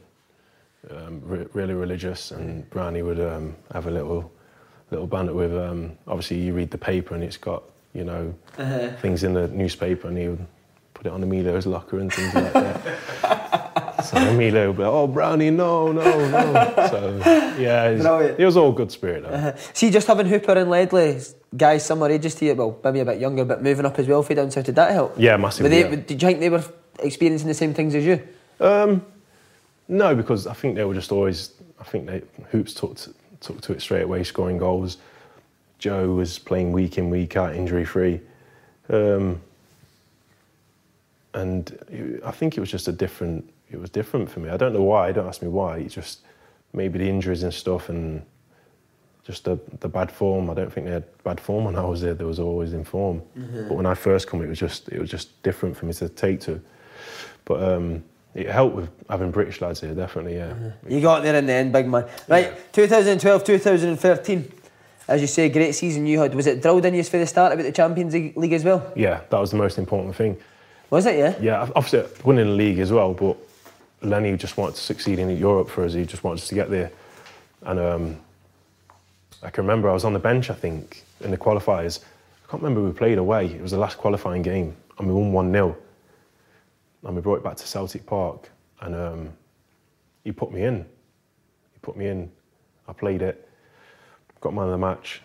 um, re- really religious, and Brownie would um, have a little little banter with. Um, obviously, you read the paper and it's got you know things in the newspaper, and he would put it on Emilio's locker and things like that. so Emilio would be like, "Oh, Brownie, no, no, no." So yeah, he was all good spirit though. Uh, see, just having Hooper and Ledley, guys similar ages to you, well, maybe a bit younger, but moving up as well for you down south, did that help? Yeah, Were massively. they, yeah. Did you think they were experiencing the same things as you? Um, no, because I think they were just always. I think they hoops took to, took to it straight away, scoring goals. Joe was playing week in week out, injury free, um, and it- I think it was just a different. It was different for me. I don't know why. Don't ask me why. It's just maybe the injuries and stuff, and just the the bad form. I don't think they had bad form when I was there. They was always in form. But when I first come, it was just it was just different for me to take to. But um, it helped with having British lads here, definitely. Yeah. You got there in the end, big man. Right, 2012, 2013. As you say, great season you had. Was it drilled in you for the start about the Champions League as well? Yeah, that was the most important thing. Was it, yeah? Yeah, obviously winning the league as well, but Lenny just wanted to succeed in Europe for us. He just wanted us to get there. And um, I can remember I was on the bench, I think, in the qualifiers. I can't remember we played away. It was the last qualifying game, and we won 1 0. And we brought it back to Celtic Park, and um, he put me in. He put me in. I played it, got man of the match,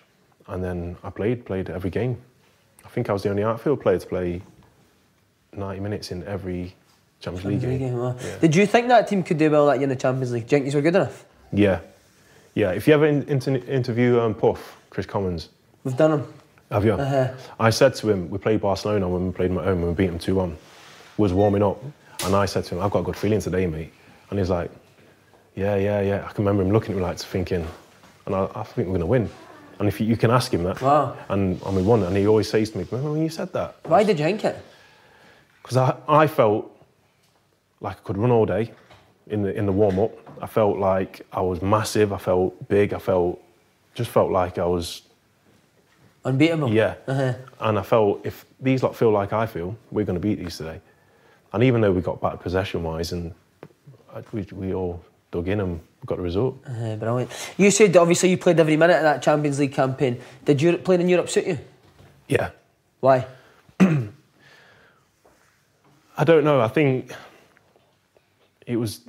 and then I played, played every game. I think I was the only outfield player to play 90 minutes in every Champions League game. Well. Yeah. Did you think that team could do well that year in the Champions League? Do you think were good enough? Yeah, yeah. If you ever in, inter- interview um, Puff, Kris Commons, We've done him. have you? Uh-huh. I said to him, we played Barcelona when we played at home and we beat them 2 1. Was warming up, and I said to him, I've got a good feeling today, mate. And he's like, Yeah, yeah, yeah. I can remember him looking at me like thinking, and I, I think we're going to win. And if you, you can ask him that, Wow. and, and we won, and he always says to me, Remember when you said that? Why did you think it? because I, I felt like I could run all day in the in the warm up. I felt like I was massive. I felt big. I felt just felt like I was Unbeatable. yeah. Uh-huh. And I felt if these lot feel like I feel, we're going to beat these today. And even though we got back possession wise, and we, we all dug in and got the result. Uh, brilliant. You said obviously you played every minute of that Champions League campaign. Did Europe playing in Europe suit you? Yeah. Why? I don't know. I think it was.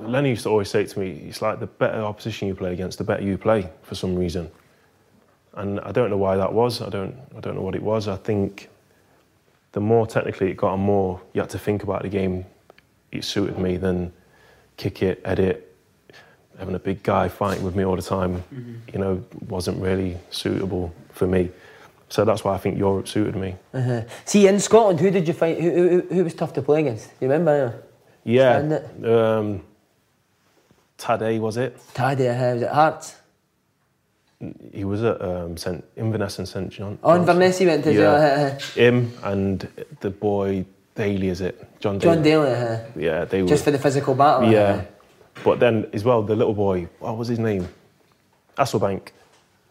Lenny used to always say to me, "It's like the better opposition you play against, the better you play." For some reason, and I don't know why that was. I don't. I don't know what it was. I think the more technically it got, and more you had to think about the game. It suited me than kick it, edit. Having a big guy fighting with me all the time, you know, wasn't really suitable for me. So that's why I think Europe suited me. Uh-huh. See, in Scotland, who did you fight? Who, who, who was tough to play against? You remember? Yeah. Um, was it? Taddy, uh, was it Hearts? He was at um, St Inverness and St John. Oh, Inverness he went to, Yeah. Him and the boy Daly, is it? John John Daly. Daly, uh, Yeah, they were. just for the physical battle. uh, yeah. But then as well, the little boy. What was his name? Hasselbaink.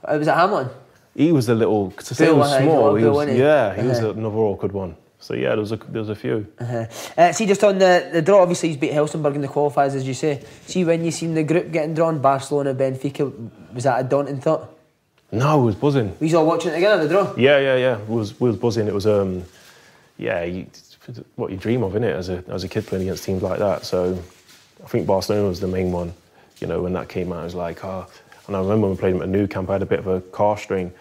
Uh, was it Hamlin? He was the little. Bill, he was small. He was, yeah, he was Uh-huh. another awkward one. So yeah, there's a there was a few. Uh-huh. Uh, see, just on the, the draw, obviously he's beat Helsingborg in the qualifiers, as you say. See, when you seen the group getting drawn, Barcelona, Benfica, was that a daunting thought? No, it was buzzing. We was all watching it together, the draw. Yeah, yeah, yeah. It was we was buzzing. It was um, yeah, you, what you dream of, innit? As a as a kid playing against teams like that. So I think Barcelona was the main one. You know, when that came out, I was like, ah. And I remember when we played them at Nou Camp, I had a bit of a car strain,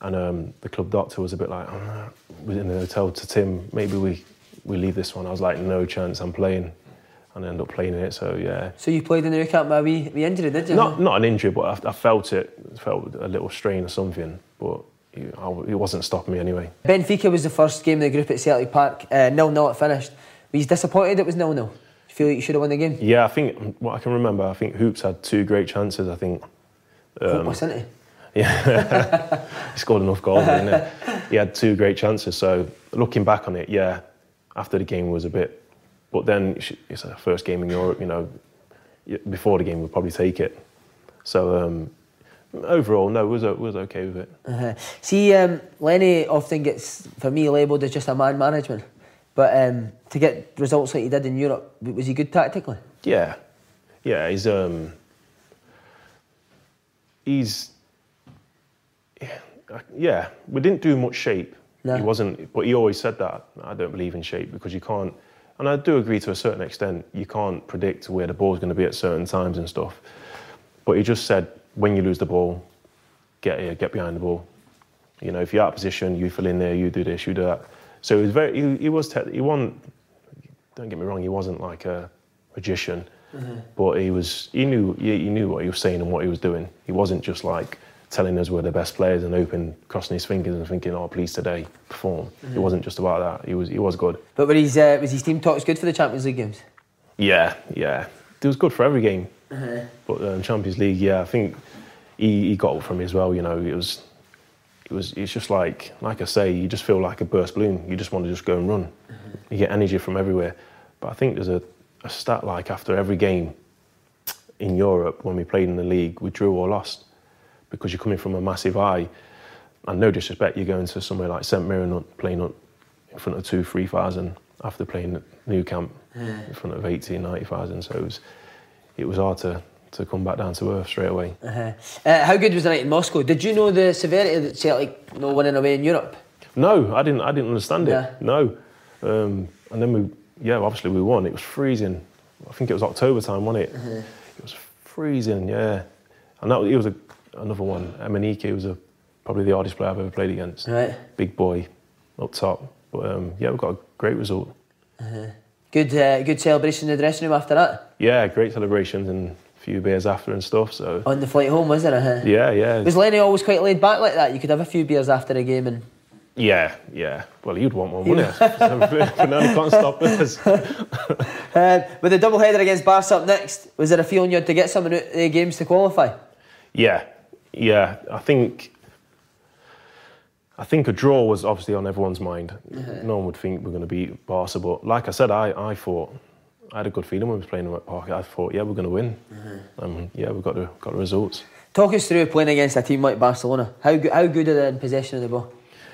and um, the club doctor was a bit like, oh, was in the hotel to Tim, maybe we we leave this one. I was like, no chance, I'm playing, and I ended up playing in it. So yeah. So you played in the camp by we wee injury, did you? Not not an injury, but I, I felt it. Felt a little strain or something. But it, I, he wasn't stopping me anyway. Benfica was the first game of the group at Celtic Park. Uh, nil nil it finished. Were you disappointed it was nil nil? You feel like you should have won the game? Yeah, I think what I can remember, I think Hoops had two great chances. I think Hopeless, isn't it? Yeah, he scored enough goals. didn't he? he had two great chances. So looking back on it, yeah, after the game was a bit, but then it's- a first game in Europe. You know, before the game we'd probably take it. So um, overall, no, was was okay with it. Uh-huh. See, um, Lenny often gets, for me, labelled as just a man management. But um, to get results like he did in Europe, was he good tactically? Yeah, yeah, he's um, he's yeah. We didn't do much shape. No. He wasn't, but he always said that I don't believe in shape because you can't. And I do agree to a certain extent. You can't predict where the ball's going to be at certain times and stuff. But he just said when you lose the ball, get here, get behind the ball. You know, if you're out of position, you fill in there, you do this, you do that. So he was very. He, he was. Te- he wasn't. Don't get me wrong. He wasn't like a magician, mm-hmm. but he was. He knew. He, he knew what he was saying and what he was doing. He wasn't just like telling us we're the best players and open, crossing his fingers and thinking, "Oh, please today perform." It wasn't just about that. He was. He was good. But were his, uh, was his team talks good for the Champions League games? Yeah, yeah. It was good for every game. But um, Champions League, yeah, I think he, he got up from me as well. You know, it was, it was, it's just like, like I say, you just feel like a burst balloon. You just want to just go and run. You get energy from everywhere. But I think there's a, a stat like after every game in Europe when we played in the league, we drew or lost because you're coming from a massive high. And no disrespect, you're going to somewhere like St Mirren not playing in front of two, three thousand after playing at Nou Camp in front of 80, 90,000. So it was, it was hard to, to come back down to earth straight away. Uh-huh. Uh, how good was the night in Moscow? Did you know the severity that Celtic no winning away in Europe? No, I didn't. I didn't understand it. Yeah. No, um, and then we, yeah, obviously we won. It was freezing. I think it was October time, wasn't it? Uh-huh. It was freezing. Yeah, and that it was a, another one. Emenike was a, probably the hardest player I've ever played against. Right. Big boy, up top. But um, yeah, we got a great result. Good, uh, good celebration in the dressing room after that. Yeah, great celebrations and a few beers after and stuff. So On the flight home, was there? Uh-huh. yeah, yeah, Was Lenny always quite laid back like that? You could have a few beers after a game and. yeah, yeah. Well, you'd want one, wouldn't you? Fernando can't stop us. Uh, with the double header against Barca up next, was there a feeling you had to get some of the games to qualify? Yeah, yeah. I think I think a draw was obviously on everyone's mind. No one would think we're going to beat Barca, but like I said, I, I thought I had a good feeling when we was playing them at Park. I thought, yeah, we're going to win. Um, yeah, we got the got the results. Talk us through playing against a team like Barcelona. How good, how good are they in possession of the ball?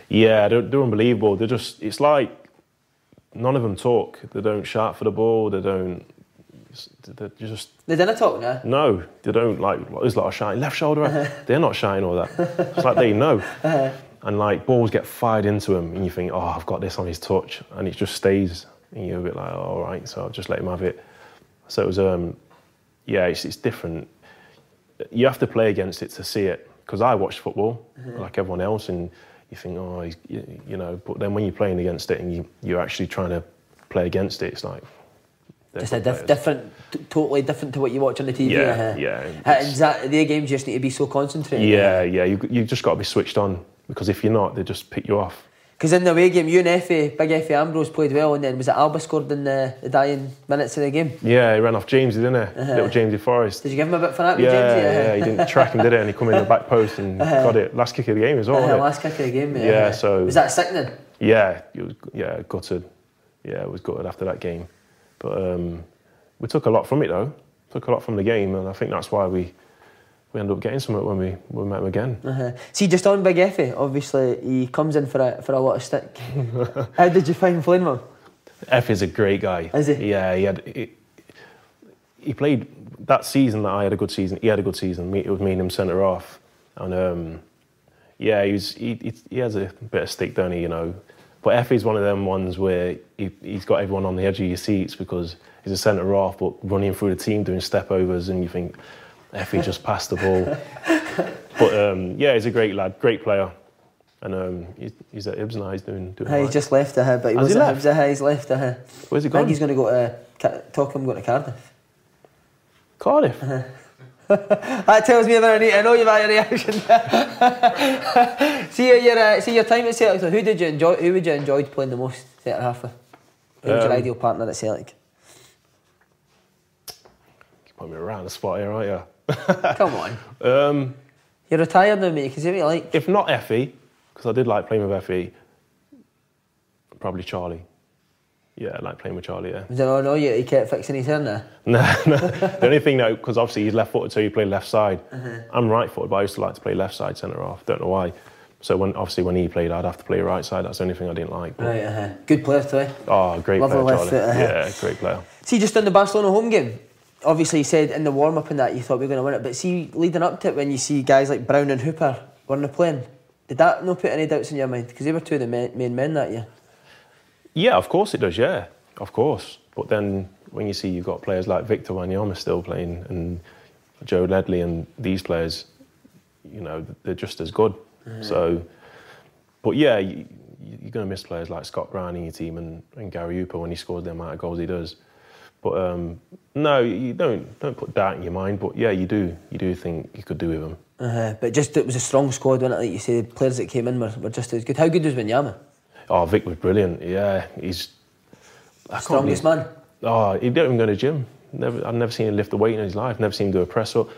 Yeah, they're, they're unbelievable. They're just it's like none of them talk. They don't shout for the ball. They don't. They're just They didn't talk, no? No, they don't like. There's a lot of shouting left shoulder. up." Uh-huh. They're not shouting all that. It's like they know. Uh-huh. And like balls get fired into him, and you think, oh, I've got this on his touch, and it just stays. And you're a bit like, oh, all right, so I'll just let him have it. So it was, um, yeah, it's, it's different. You have to play against it to see it. Because I watched football uh-huh. like everyone else, and you think, oh, he's, you, you know. But then when you're playing against it and you, you're actually trying to play against it, it's like Just a diff- different, t- totally different to what you watch on the TV. Yeah, uh-huh. yeah, Uh, is that, their games just need to be so concentrated. Yeah, yeah. You you just got to be switched on because if you're not, they just pick you off. Because in the away game, you and Effie, big Effie Ambrose played well, and then was it Alba scored in the, the dying minutes of the game? Yeah, he ran off Jamesy, didn't he? Little Jamesy Forrest. Did you give him a bit for that? with Yeah, Jamesy? yeah. He didn't track him, did he? And he come in the back post and got it. Last kick of the game as well. Uh, wasn't last kick of the game. Yeah, uh-huh. so- was that sickening? Yeah, it was, yeah, gutted. Yeah, it was gutted after that game. But um, we took a lot from it though. Took a lot from the game, and I think that's why we we ended up getting something when we when we met him again. Uh-huh. See, just on Big Effie, obviously he comes in for a for a lot of stick. How did you find playing with him? F is a great guy. Is he? Yeah, he had. He, he played that season that I had a good season. He had a good season. Me, it was me and him centre off, and um, yeah, he was. He, he, he has a bit of stick, don't he? You know, but Effie's one of them ones where he, he's got everyone on the edge of your seats because he's a centre off, but running through the team doing step overs, and you think Effie just passed the ball. but um, yeah, he's a great lad, great player, and um, he's, he's at Ibs now. He's doing doing. Uh, all he's just left uh, but he Has was he at left? Hibs, uh, he's left uh, Where's he I think he's going to go to Ca- talk him going to Cardiff. Cardiff. Uh-huh. that tells me that I need to know you've had a reaction. see your uh, see your time at Celtic. So who did you enjoy? Who would you enjoy playing the most centre half with? Who was your Um, ideal partner at Celtic? You put me around the spot here, aren't you? Come on, Um, you're retired now, mate. You can say what you like. if not Effie, because I did like playing with Effie, probably Charlie. Yeah, like playing with Charlie, yeah. No, no, you, you kept fixing his hair now. No, no. The only thing though, because obviously he's left footed, so he played left side. Uh-huh. I'm right footed, but I used to like to play left side centre half. Don't know why. So when obviously when he played, I'd have to play right side. That's the only thing I didn't like. But, Right, uh-huh. good player eh? Oh, great Lovely player, left Charlie. foot, uh-huh. Yeah, great player. See, just in the Barcelona home game, obviously you said in the warm up and that you thought we were going to win it, but see, leading up to it, when you see guys like Brown and Hooper weren't playing, did that not put any doubts in your mind? Because they were two of the main men that year. Yeah, of course it does. Yeah, of course. But then when you see you've got players like Victor Wanyama still playing and Joe Ledley and these players, you know, they're just as good. So, but yeah, you, you're going to miss players like Scott Brown in your team and, and Gary Hooper when he scores the amount of goals he does. But um, no, you don't don't put that in your mind. But yeah, you do you do think you could do with them. Uh-huh. But just it was a strong squad, wasn't it? Like you say, the players that came in were, were just as good. How good was Wanyama? Oh, Vic was brilliant. Yeah, he's I Strongest believe- man. Oh, he didn't even go to the gym. Never, I've never seen him lift a weight in his life. Never seen him do a press up.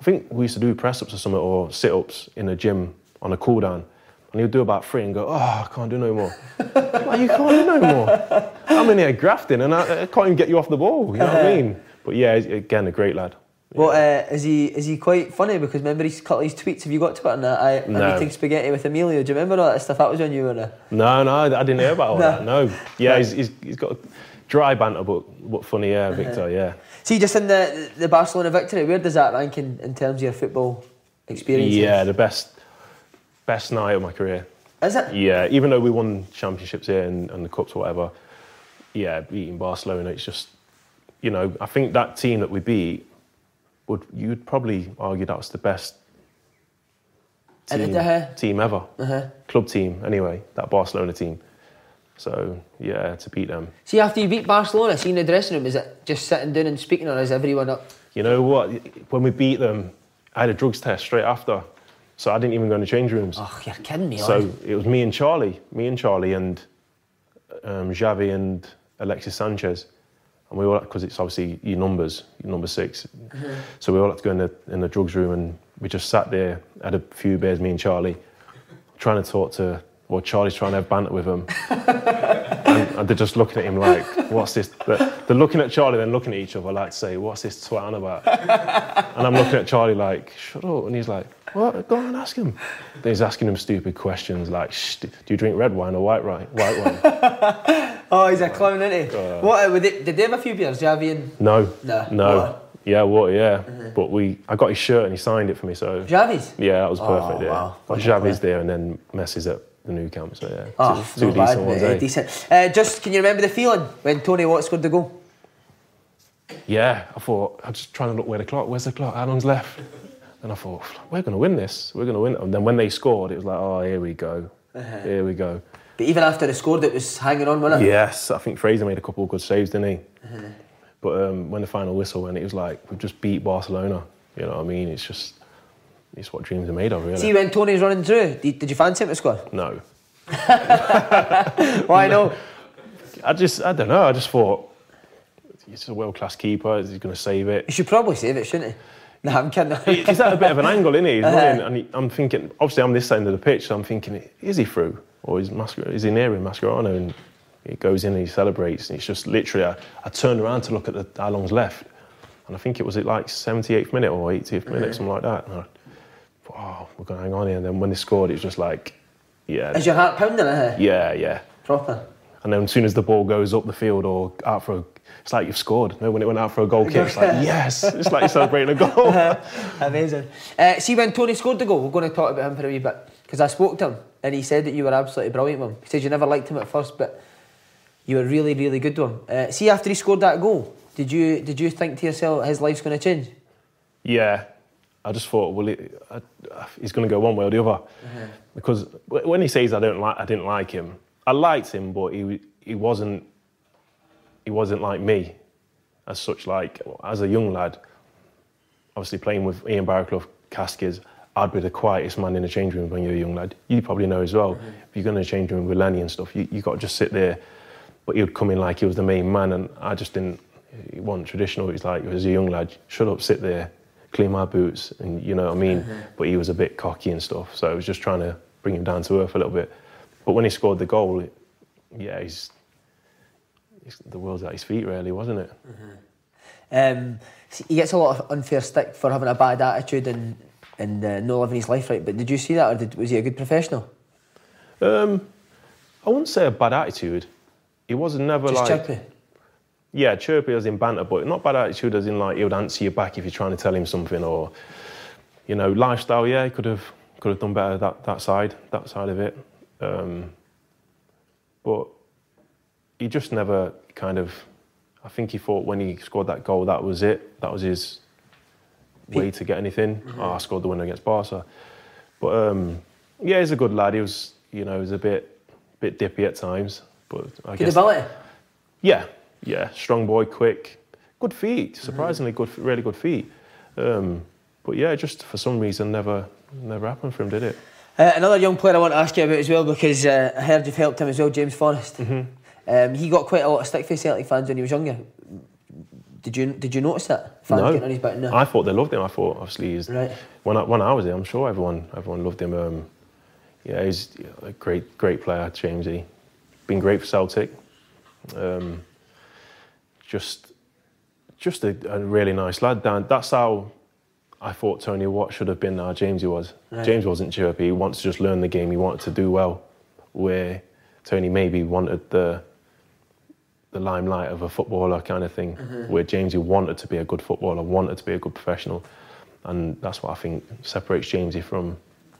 I think we used to do press ups or something or sit ups in the gym on a cool down. And he would do about three and go, Oh, I can't do no more. like, you can't do no more. I'm in here grafting and I, I can't even get you off the ball. You know what I mean? But yeah, again, a great lad. Well, uh, is he is he quite funny? Because remember his couple of his tweets. Have you got to it? And that I, I'm No. eating spaghetti with Emilio. Do you remember all that stuff? That was when you were. Uh, No, no, I didn't hear about all No. that. No. Yeah, he's, he's, he's got dry banter, but, but funny, yeah, Victor, yeah. see, just in the the Barcelona victory, where does that rank in, in terms of your football experience? Yeah, the best best night of my career. Is it? Yeah, even though we won championships here and, and the cups or whatever, yeah, beating Barcelona, it's just, you know, I think that team that we beat would you'd probably argue that was the best team, uh-huh. team ever, Uh-huh. club team anyway, that Barcelona team. So yeah, to beat them. See, after you beat Barcelona, see in the dressing room, is it just sitting down and speaking, or is everyone up? You know what? When we beat them, I had a drugs test straight after, so I didn't even go in the change rooms. Oh, you're kidding me. So on. it was me and Charlie, me and Charlie, and um, Xavi and Alexis Sanchez, and we all because it's obviously your numbers, your number 6 mm-hmm. So we all had to go in the in the drugs room, and we just sat there, had a few beers, me and Charlie, trying to talk to. Well, Charlie's trying to have a banter with him, and, and they're just looking at him like, "What's this?" They're, they're looking at Charlie, then looking at each other like to say, "What's this twat on about?" And I'm looking at Charlie like, shut up. And he's like, what? Go on and ask him. Then he's asking him stupid questions like, do you drink red wine or white, wine? white wine? Oh, he's a clown, isn't he? what? Uh, were they, did they have a few beers, Xavi and no. No. No. Water? Yeah, water, yeah. But we, I got his shirt and he signed it for me, so. Xavi's? Yeah, that was Oh, perfect, yeah. wow. Got What a Xavi's player. there and then Messi's at the Nou Camp, so yeah. Oh, two, two decent bad, ones, eh? decent. Uh, just, can you remember the feeling when Tony Watt scored the goal? Yeah, I thought, I'm just trying to look where the clock, where's the clock, how long's left? And I thought, we're going to win this, we're going to win. And then when they scored, it was like, oh, here we go, Uh-huh. here we go. But even after they scored, it was hanging on, wasn't it? Yes, I think Fraser made a couple of good saves, didn't he? Uh-huh. But um, when the final whistle went, it was like, we've just beat Barcelona. You know what I mean? It's just, it's what dreams are made of, really. See, when Tony's running through, did, did you fancy him to score? no. Why no? I just, I don't know, I just thought, he's a world class keeper, is he going to save it? He should probably save it, shouldn't he? No, I'm kidding. He's at a bit of an angle, isn't he? He's Uh-huh. running, and he, I'm thinking, obviously, I'm this end of the pitch, so I'm thinking, is he through? Or is, Mascher- is he near him, Mascherano? And he goes in and he celebrates, and it's just literally, I, I turned around to look at the, how long's left, and I think it was at like 78th minute or 80th minute, Uh-huh. something like that. And I thought, oh, we're going to hang on here. And then when they scored, it was just like, yeah, Is your heart pounding, eh? yeah, yeah. Proper. And then as soon as the ball goes up the field or out for a, it's like you've scored. No, when it went out for a goal kick, it's like, yes, it's like you're celebrating a goal. Amazing. Uh, see, when Tony scored the goal, we're going to talk about him for a wee bit. Because I spoke to him and he said that you were absolutely brilliant with him. He said you never liked him at first, but you were really, really good with him. Uh, see, after he scored that goal, did you did you think to yourself his life's going to change? Yeah, I just thought, well, I, he's going to go one way or the other. Because when he says I don't like, I didn't like him. I liked him, but he he wasn't he wasn't like me, as such. Like as a young lad, obviously playing with Ian Baraclough, Caskets, I'd be the quietest man in the change room when you're a young lad. You probably know as well. If you're going to change room with Lenny and stuff, you, you got to just sit there. But he would come in like he was the main man, and I just didn't. He wasn't traditional. He's like, as a young lad, shut up, sit there, clean my boots, and you know what I mean. Uh-huh. But he was a bit cocky and stuff, so I was just trying to bring him down to earth a little bit. But when he scored the goal, it, yeah, he's, he's the world's at his feet, really, wasn't it? Um, he gets a lot of unfair stick for having a bad attitude and and uh, not living his life right. But did you see that, or did, was he a good professional? Um, I wouldn't say a bad attitude. He was never Just like chirpy. yeah, chirpy as in banter, but not bad attitude as in like he would answer you back if you're trying to tell him something or you know lifestyle. Yeah, he could have could have done better that that side that side of it. Um, but he just never kind of. I think he thought when he scored that goal that was it. That was his way to get anything. Oh, I scored the winner against Barca. But um, yeah, he's a good lad. He was you know he was a bit bit dippy at times, but I Good guess ability. yeah, yeah, strong boy, quick, good feet, surprisingly good, really good feet. Um, but yeah, just for some reason, never, never happened for him, did it? Uh, another young player I want to ask you about as well because uh, I heard you've helped him as well, James Forrest. Um, he got quite a lot of stick for Celtic fans when he was younger. Did you did you notice that? Fans getting on his back? No. I thought they loved him. I thought obviously he's Right. when I, when I was there, I'm sure everyone everyone loved him. Um, yeah, he's a great great player, Jamesy. Been great for Celtic. Um, just just a, a really nice lad. Dan, that's how I thought Tony Watt should have been. How Jamesy was. James wasn't chirpy. He wants to just learn the game. He wanted to do well. Where Tony maybe wanted the the limelight of a footballer kind of thing, where Jamesy wanted to be a good footballer, wanted to be a good professional, and that's what I think separates Jamesy from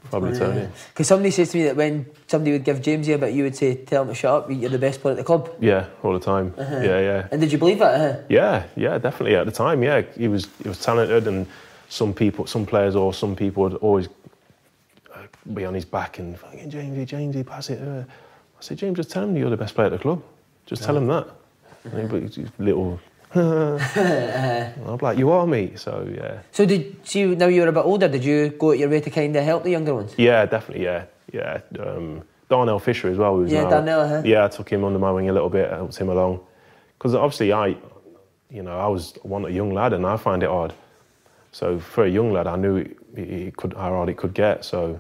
probably Tony. Because somebody says to me that when somebody would give Jamesy a bit, you would say, "Tell him to shut up. You're the best player at the club." Yeah, all the time. Yeah, yeah, And did you believe that? Uh-huh. yeah, yeah. Definitely at the time. Yeah, he was he was talented, and some people, some players, or some people would always uh, be on his back and fucking Jamesy, Jamesy, pass it. Uh. I said, James, just tell him you're the best player at the club. Just tell him that. And he- but he's little. I'm like, you are me. So yeah. So did you now you're a bit older? Did you go out your way to kind of help the younger ones? Yeah, definitely. Yeah, yeah. Um, Darnell Fisher as well. Yeah, now- Darnell, uh-huh. Yeah, I took him under my wing a little bit, helped him along, because obviously I, you know, I was one a young lad and I find it hard. So for a young lad, I knew it, it could how hard it could get. So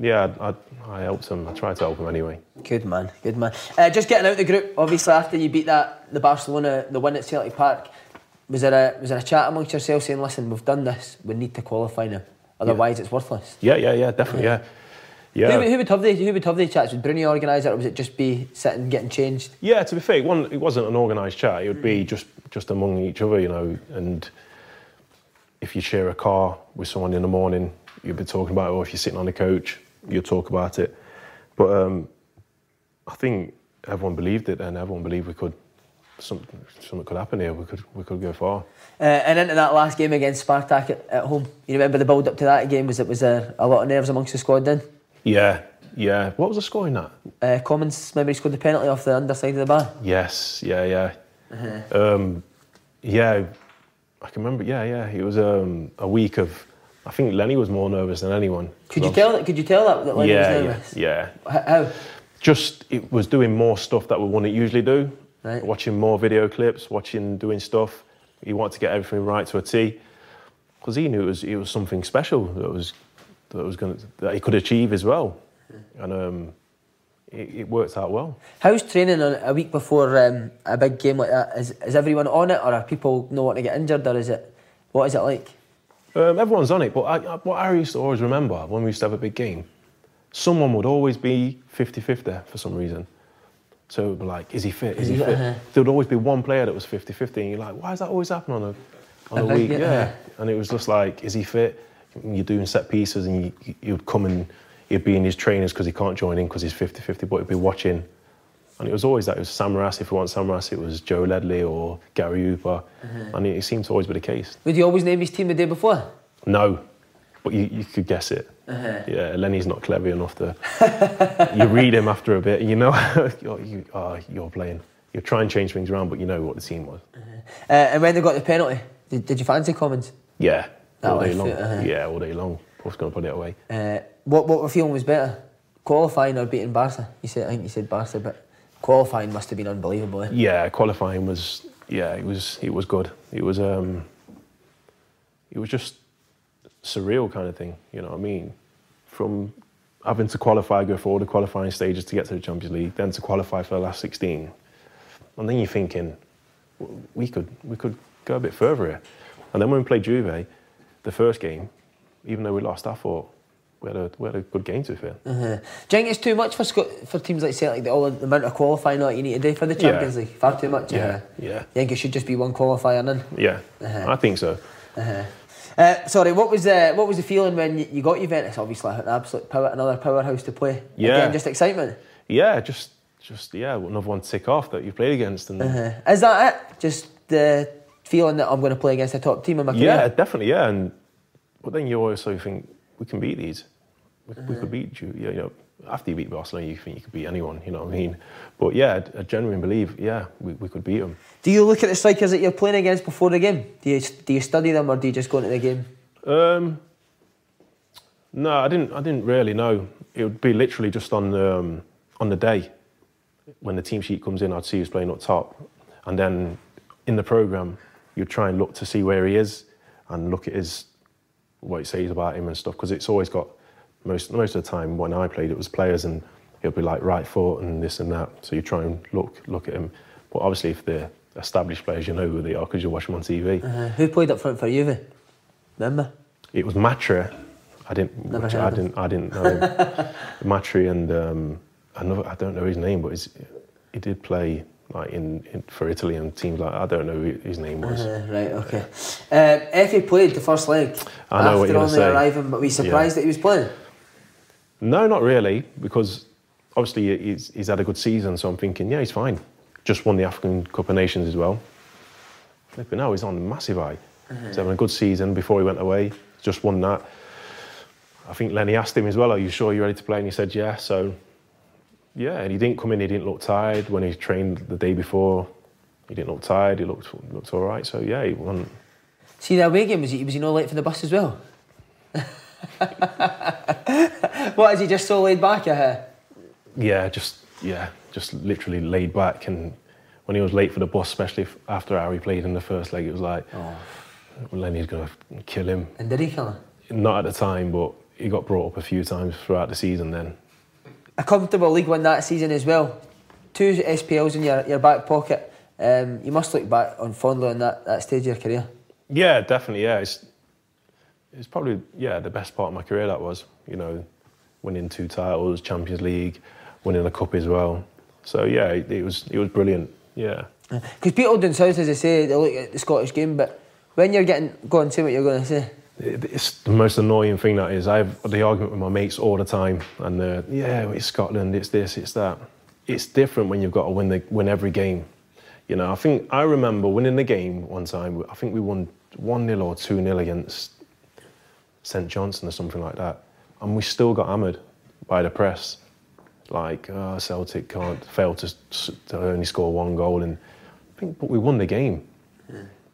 yeah, I, I helped him. I tried to help him anyway. Good man, good man. Uh, just getting out the group, obviously after you beat that the Barcelona the win at Celtic Park, was there a was there a chat amongst yourselves saying, listen, we've done this, we need to qualify now, otherwise it's worthless. Yeah, yeah, yeah, definitely. Yeah, yeah. Who, who would have the who would have the chats? Would Bruni organise it, or was it just be sitting getting changed? Yeah, to be fair, it wasn't, it wasn't an organised chat. It would be just just among each other, you know. And if you share a car with someone in the morning, you'd be talking about it. Or if you're sitting on the coach, you'd talk about it. But um, I think everyone believed it, and everyone believed we could. Something, something could happen here. We could we could go far. Uh, and into that last game against Spartak at, at home, you remember the build up to that game? Was it was there a lot of nerves amongst the squad then? Yeah, yeah. What was the score in that? Uh, Commons maybe scored the penalty off the underside of the bar. Yes, yeah, yeah. Um, yeah, I can remember. Yeah, yeah. It was um, a week of. I think Lenny was more nervous than anyone. Could you tell that? Could you tell that that Lenny yeah, was yeah, nervous? yeah. H- How? Just it was doing more stuff that we wouldn't usually do. Right. Watching more video clips, watching doing stuff. He wanted to get everything right to a T because he knew it was it was something special that was that was going that he could achieve as well, and um, it, it worked out well. How's training on a week before um, a big game like that? Is, is everyone on it, or are people not wanting to get injured, or is it what is it like? Um, everyone's on it, but I, I, what I used to always remember when we used to have a big game, someone would always be 50-50 for some reason. So it would be like, is he fit? Is he fit? Uh-huh. There would always be one player that was 50-50 and you're like, why does that always happen on a, on a A week? Yeah. uh-huh. And it was just like, is he fit? You're doing set pieces and you, you'd come and he'd be in his trainers because he can't join in because he's 50-50, but he'd be watching. And it was always that. It was Samaras, if we want Samaras, it was Joe Ledley or Gary Hooper. Uh-huh. And it, it seemed to always be the case. Would you always name his team the day before? No, but you, you could guess it. Uh-huh. Yeah, Lenny's not clever enough to. you read him after a bit, and you know you're, you, oh, you're playing. You try and change things around, but you know what the team was. Uh, and when they got the penalty, did, did you fancy Commons? Yeah, That all day long. uh-huh. Yeah, all day long. Both going to put it away. Uh, what what were feeling was better, qualifying or beating Barca? You said I think you said Barca, but qualifying must have been unbelievable. Eh? Yeah, qualifying was yeah, it was it was good. It was um, it was just surreal kind of thing. You know what I mean? From having to qualify, go through all the qualifying stages to get to the Champions League, then to qualify for the last 16, and then you're thinking we could we could go a bit further here. And then when we played Juve, the first game, even though we lost, I thought we had a we had a good game to be fair. Uh-huh. Do you think it's too much for Sco- for teams like Celtic, the, all the amount of qualifying that you need to do for the Yeah. Champions League? Far too much. Yeah, uh-huh. yeah. You think it should just be one qualifier and then? Yeah, Uh-huh. I think so. Uh huh. sorry, what was the what was the feeling when you, you got Juventus? Obviously, an absolute power, another powerhouse to play. Yeah. Again, just excitement. Yeah, just just yeah, another one to tick off that you played against and. Uh, is that it? Just the feeling that I'm going to play against a top team in my career. Yeah, definitely. Yeah, and but then you also think we can beat these. We, we could beat you. You know, after you beat Barcelona, you think you could beat anyone. You know what I mean? But yeah, I genuinely believe, yeah, we, we could beat them. Do you look at the strikers that you're playing against before the game? Do you do you study them or do you just go into the game? Um, no, I didn't. I didn't really know. It would be literally just on the um, on the day when the team sheet comes in. I'd see who's playing up top, and then in the program, you'd try and look to see where he is and look at his what he says about him and stuff. Because it's always got most most of the time when I played, it was players and he'll be like right foot and this and that. So you try and look look at him. But obviously, if they're established players, you know who they are because you watch them on TV. Uh, who played up front for Juve? Remember? It was Matri. I didn't. Never I didn't. I didn't know Matri and um, another. I don't know his name, but he's, he did play like in, in for Italy and teams like. I don't know who his name was. Uh, right, okay. Um, Effie played the first leg I know what after you're gonna only say. arriving, but we surprised Yeah. that he was playing. No, not really, because obviously he's, he's had a good season. So I'm thinking, yeah, he's fine. Just won the African Cup of Nations as well. But now he's on massive high. He's having a good season before he went away. Just won that. I think Lenny asked him as well, "Are you sure you're ready to play?" And he said, "Yeah." So, yeah, and he didn't come in. He didn't look tired when he trained the day before. He didn't look tired. He looked looked all right. So yeah, he won. See the away game was he was he not late for the bus as well? what is he just so laid back at her? Yeah, just yeah, just literally laid back. And when he was late for the bus, especially after how he played in the first leg, it was like, oh, Lenny's gonna kill him. And did he kill her? Not at the time, but he got brought up a few times throughout the season. Then A comfortable league win that season as well. Two SPLs in your, your back pocket. Um, you must look back on fondly on that, that stage of your career. yeah, definitely, yeah, it's it's probably yeah the best part of my career. That was you know winning two titles, Champions League, winning a cup as well. So yeah, it, it was it was brilliant. Yeah. Because people down south, as I say, they look at the Scottish game, but when you're getting, go on, say what you're going to say. It's the most annoying thing that is. I have the argument with my mates all the time, and uh, yeah, it's Scotland, it's this, it's that. It's different when you've got to win the win every game. You know, I think I remember winning the game one time. I think we won one 0 or two 0 against St Johnstone or something like that, and we still got hammered by the press. Like oh, Celtic can't fail to, to only score one goal, and I think, but we won the game.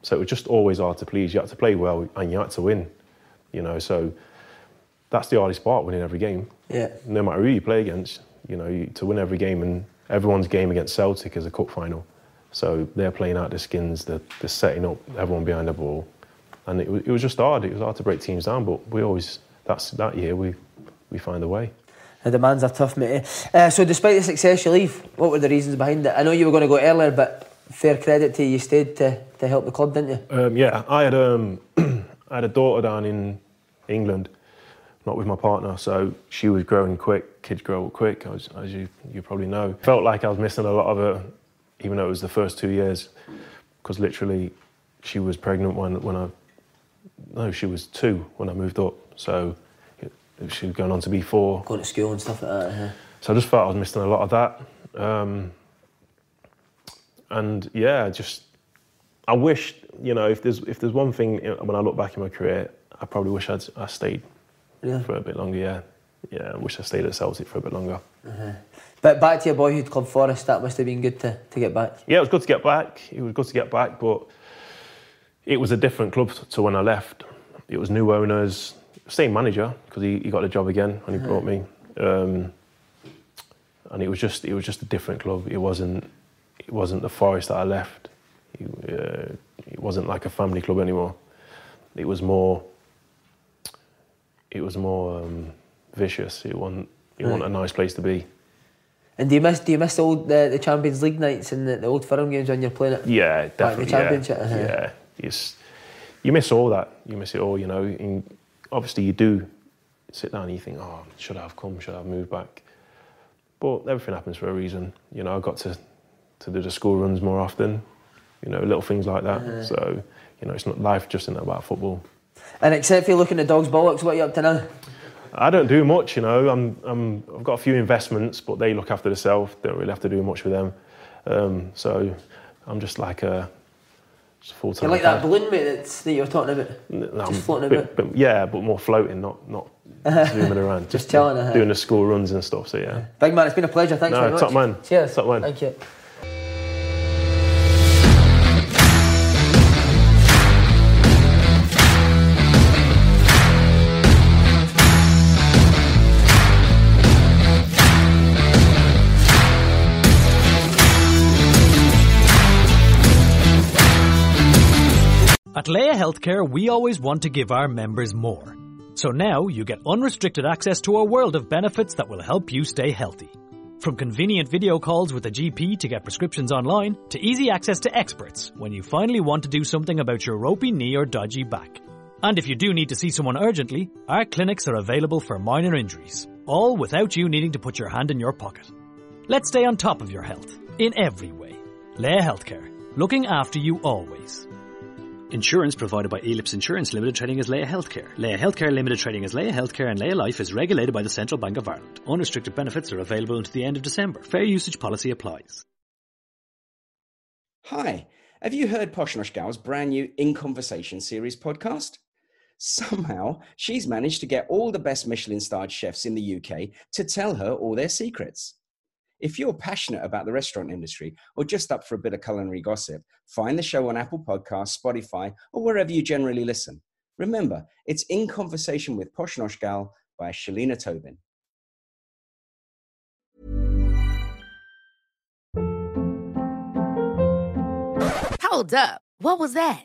So it was just always hard to please. You had to play well and you had to win. You know, so that's the hardest part, winning every game. Yeah. No matter who you play against, you know, you, to win every game and everyone's game against Celtic is a cup final. So they're playing out their skins, they're, they're setting up everyone behind the ball. And it, it was just hard. It was hard to break teams down, but we always, that's that year, we, we find a way. The demands are tough, mate. Uh, so, despite the success you leave, what were the reasons behind it? I know you were going to go earlier, but fair credit to you, you stayed to, to help the club, didn't you? Um, yeah, I had um, I had a daughter down in England, not with my partner, so she was growing quick. Kids grow up quick, as, as you you probably know. Felt like I was missing a lot of it, even though it was the first two years, because literally she was pregnant when when I no, she was two when I moved up, so she was going on to be four. Going to school and stuff like that. huh? So I just felt I was missing a lot of that. Um, and yeah, just I wish you know if there's if there's one thing when I look back in my career, I probably wish I'd I stayed Really? for a bit longer. Yeah, yeah, I wish I stayed at Celtic for a bit longer. But back to your boyhood club, Forest, that must have been good to, to get back. Yeah, it was good to get back. It was good to get back, but it was a different club to when I left. it was new owners, same manager because he, he got the job again when he brought me. Um, and it was just it was just a different club. It wasn't it wasn't the Forest that I left. It, uh, it wasn't like a family club anymore. It was more it was more um, vicious. It wasn't it wasn't a nice place to be. And do you miss do you miss the old the, the Champions League nights and the, the old firm games when you're playing it? Yeah, Like definitely. the championship. Yeah, uh-huh. yeah. It's, you miss all that. You miss it all. You know. And obviously, you do sit down and you think, "Oh, should I have come? Should I have moved back?" But everything happens for a reason. You know, I got to to do the school runs more often. You know, little things like that. So, you know, it's not life just isn't about football. And except for looking at dogs bollocks, what are you up to now? I don't do much, you know. I'm, I'm, I've got a few investments, but they look after themselves. Don't really have to do much with them. Um, so I'm just like a full You time. like that balloon mate that's, that you were talking about? No, Just floating a bit- bit. bit- yeah, but more floating, not not zooming around. Just chilling, uh-huh. doing the school runs and stuff. So yeah. Big man, it's been a pleasure. Thanks No, very much. top man. Cheers. Top man. Thank you. At Healthcare, we always want to give our members more. So now you get unrestricted access to a world of benefits that will help you stay healthy. From convenient video calls with a GP to get prescriptions online, to easy access to experts when you finally want to do something about your ropey knee or dodgy back. And if you do need to see someone urgently, our clinics are available for minor injuries, all without you needing to put your hand in your pocket. Let's stay on top of your health, in every way. Laya Healthcare, looking after you always. Insurance provided by Elips Insurance Limited trading as Laya Healthcare. Laya Healthcare Limited trading as Laya Healthcare and Laya Life is regulated by the Central Bank of Ireland. Unrestricted benefits are available until the end of December. Fair usage policy applies. Hi, have you heard Posh Gal's brand new In Conversation series podcast? Somehow, she's managed to get all the best Michelin starred chefs in the UK to tell her all their secrets. If you're passionate about the restaurant industry or just up for a bit of culinary gossip, find the show on Apple Podcasts, Spotify, or wherever you generally listen. Remember, it's In Conversation with Posh Nosh Gal by Shalina Tobin. Hold up. What was that?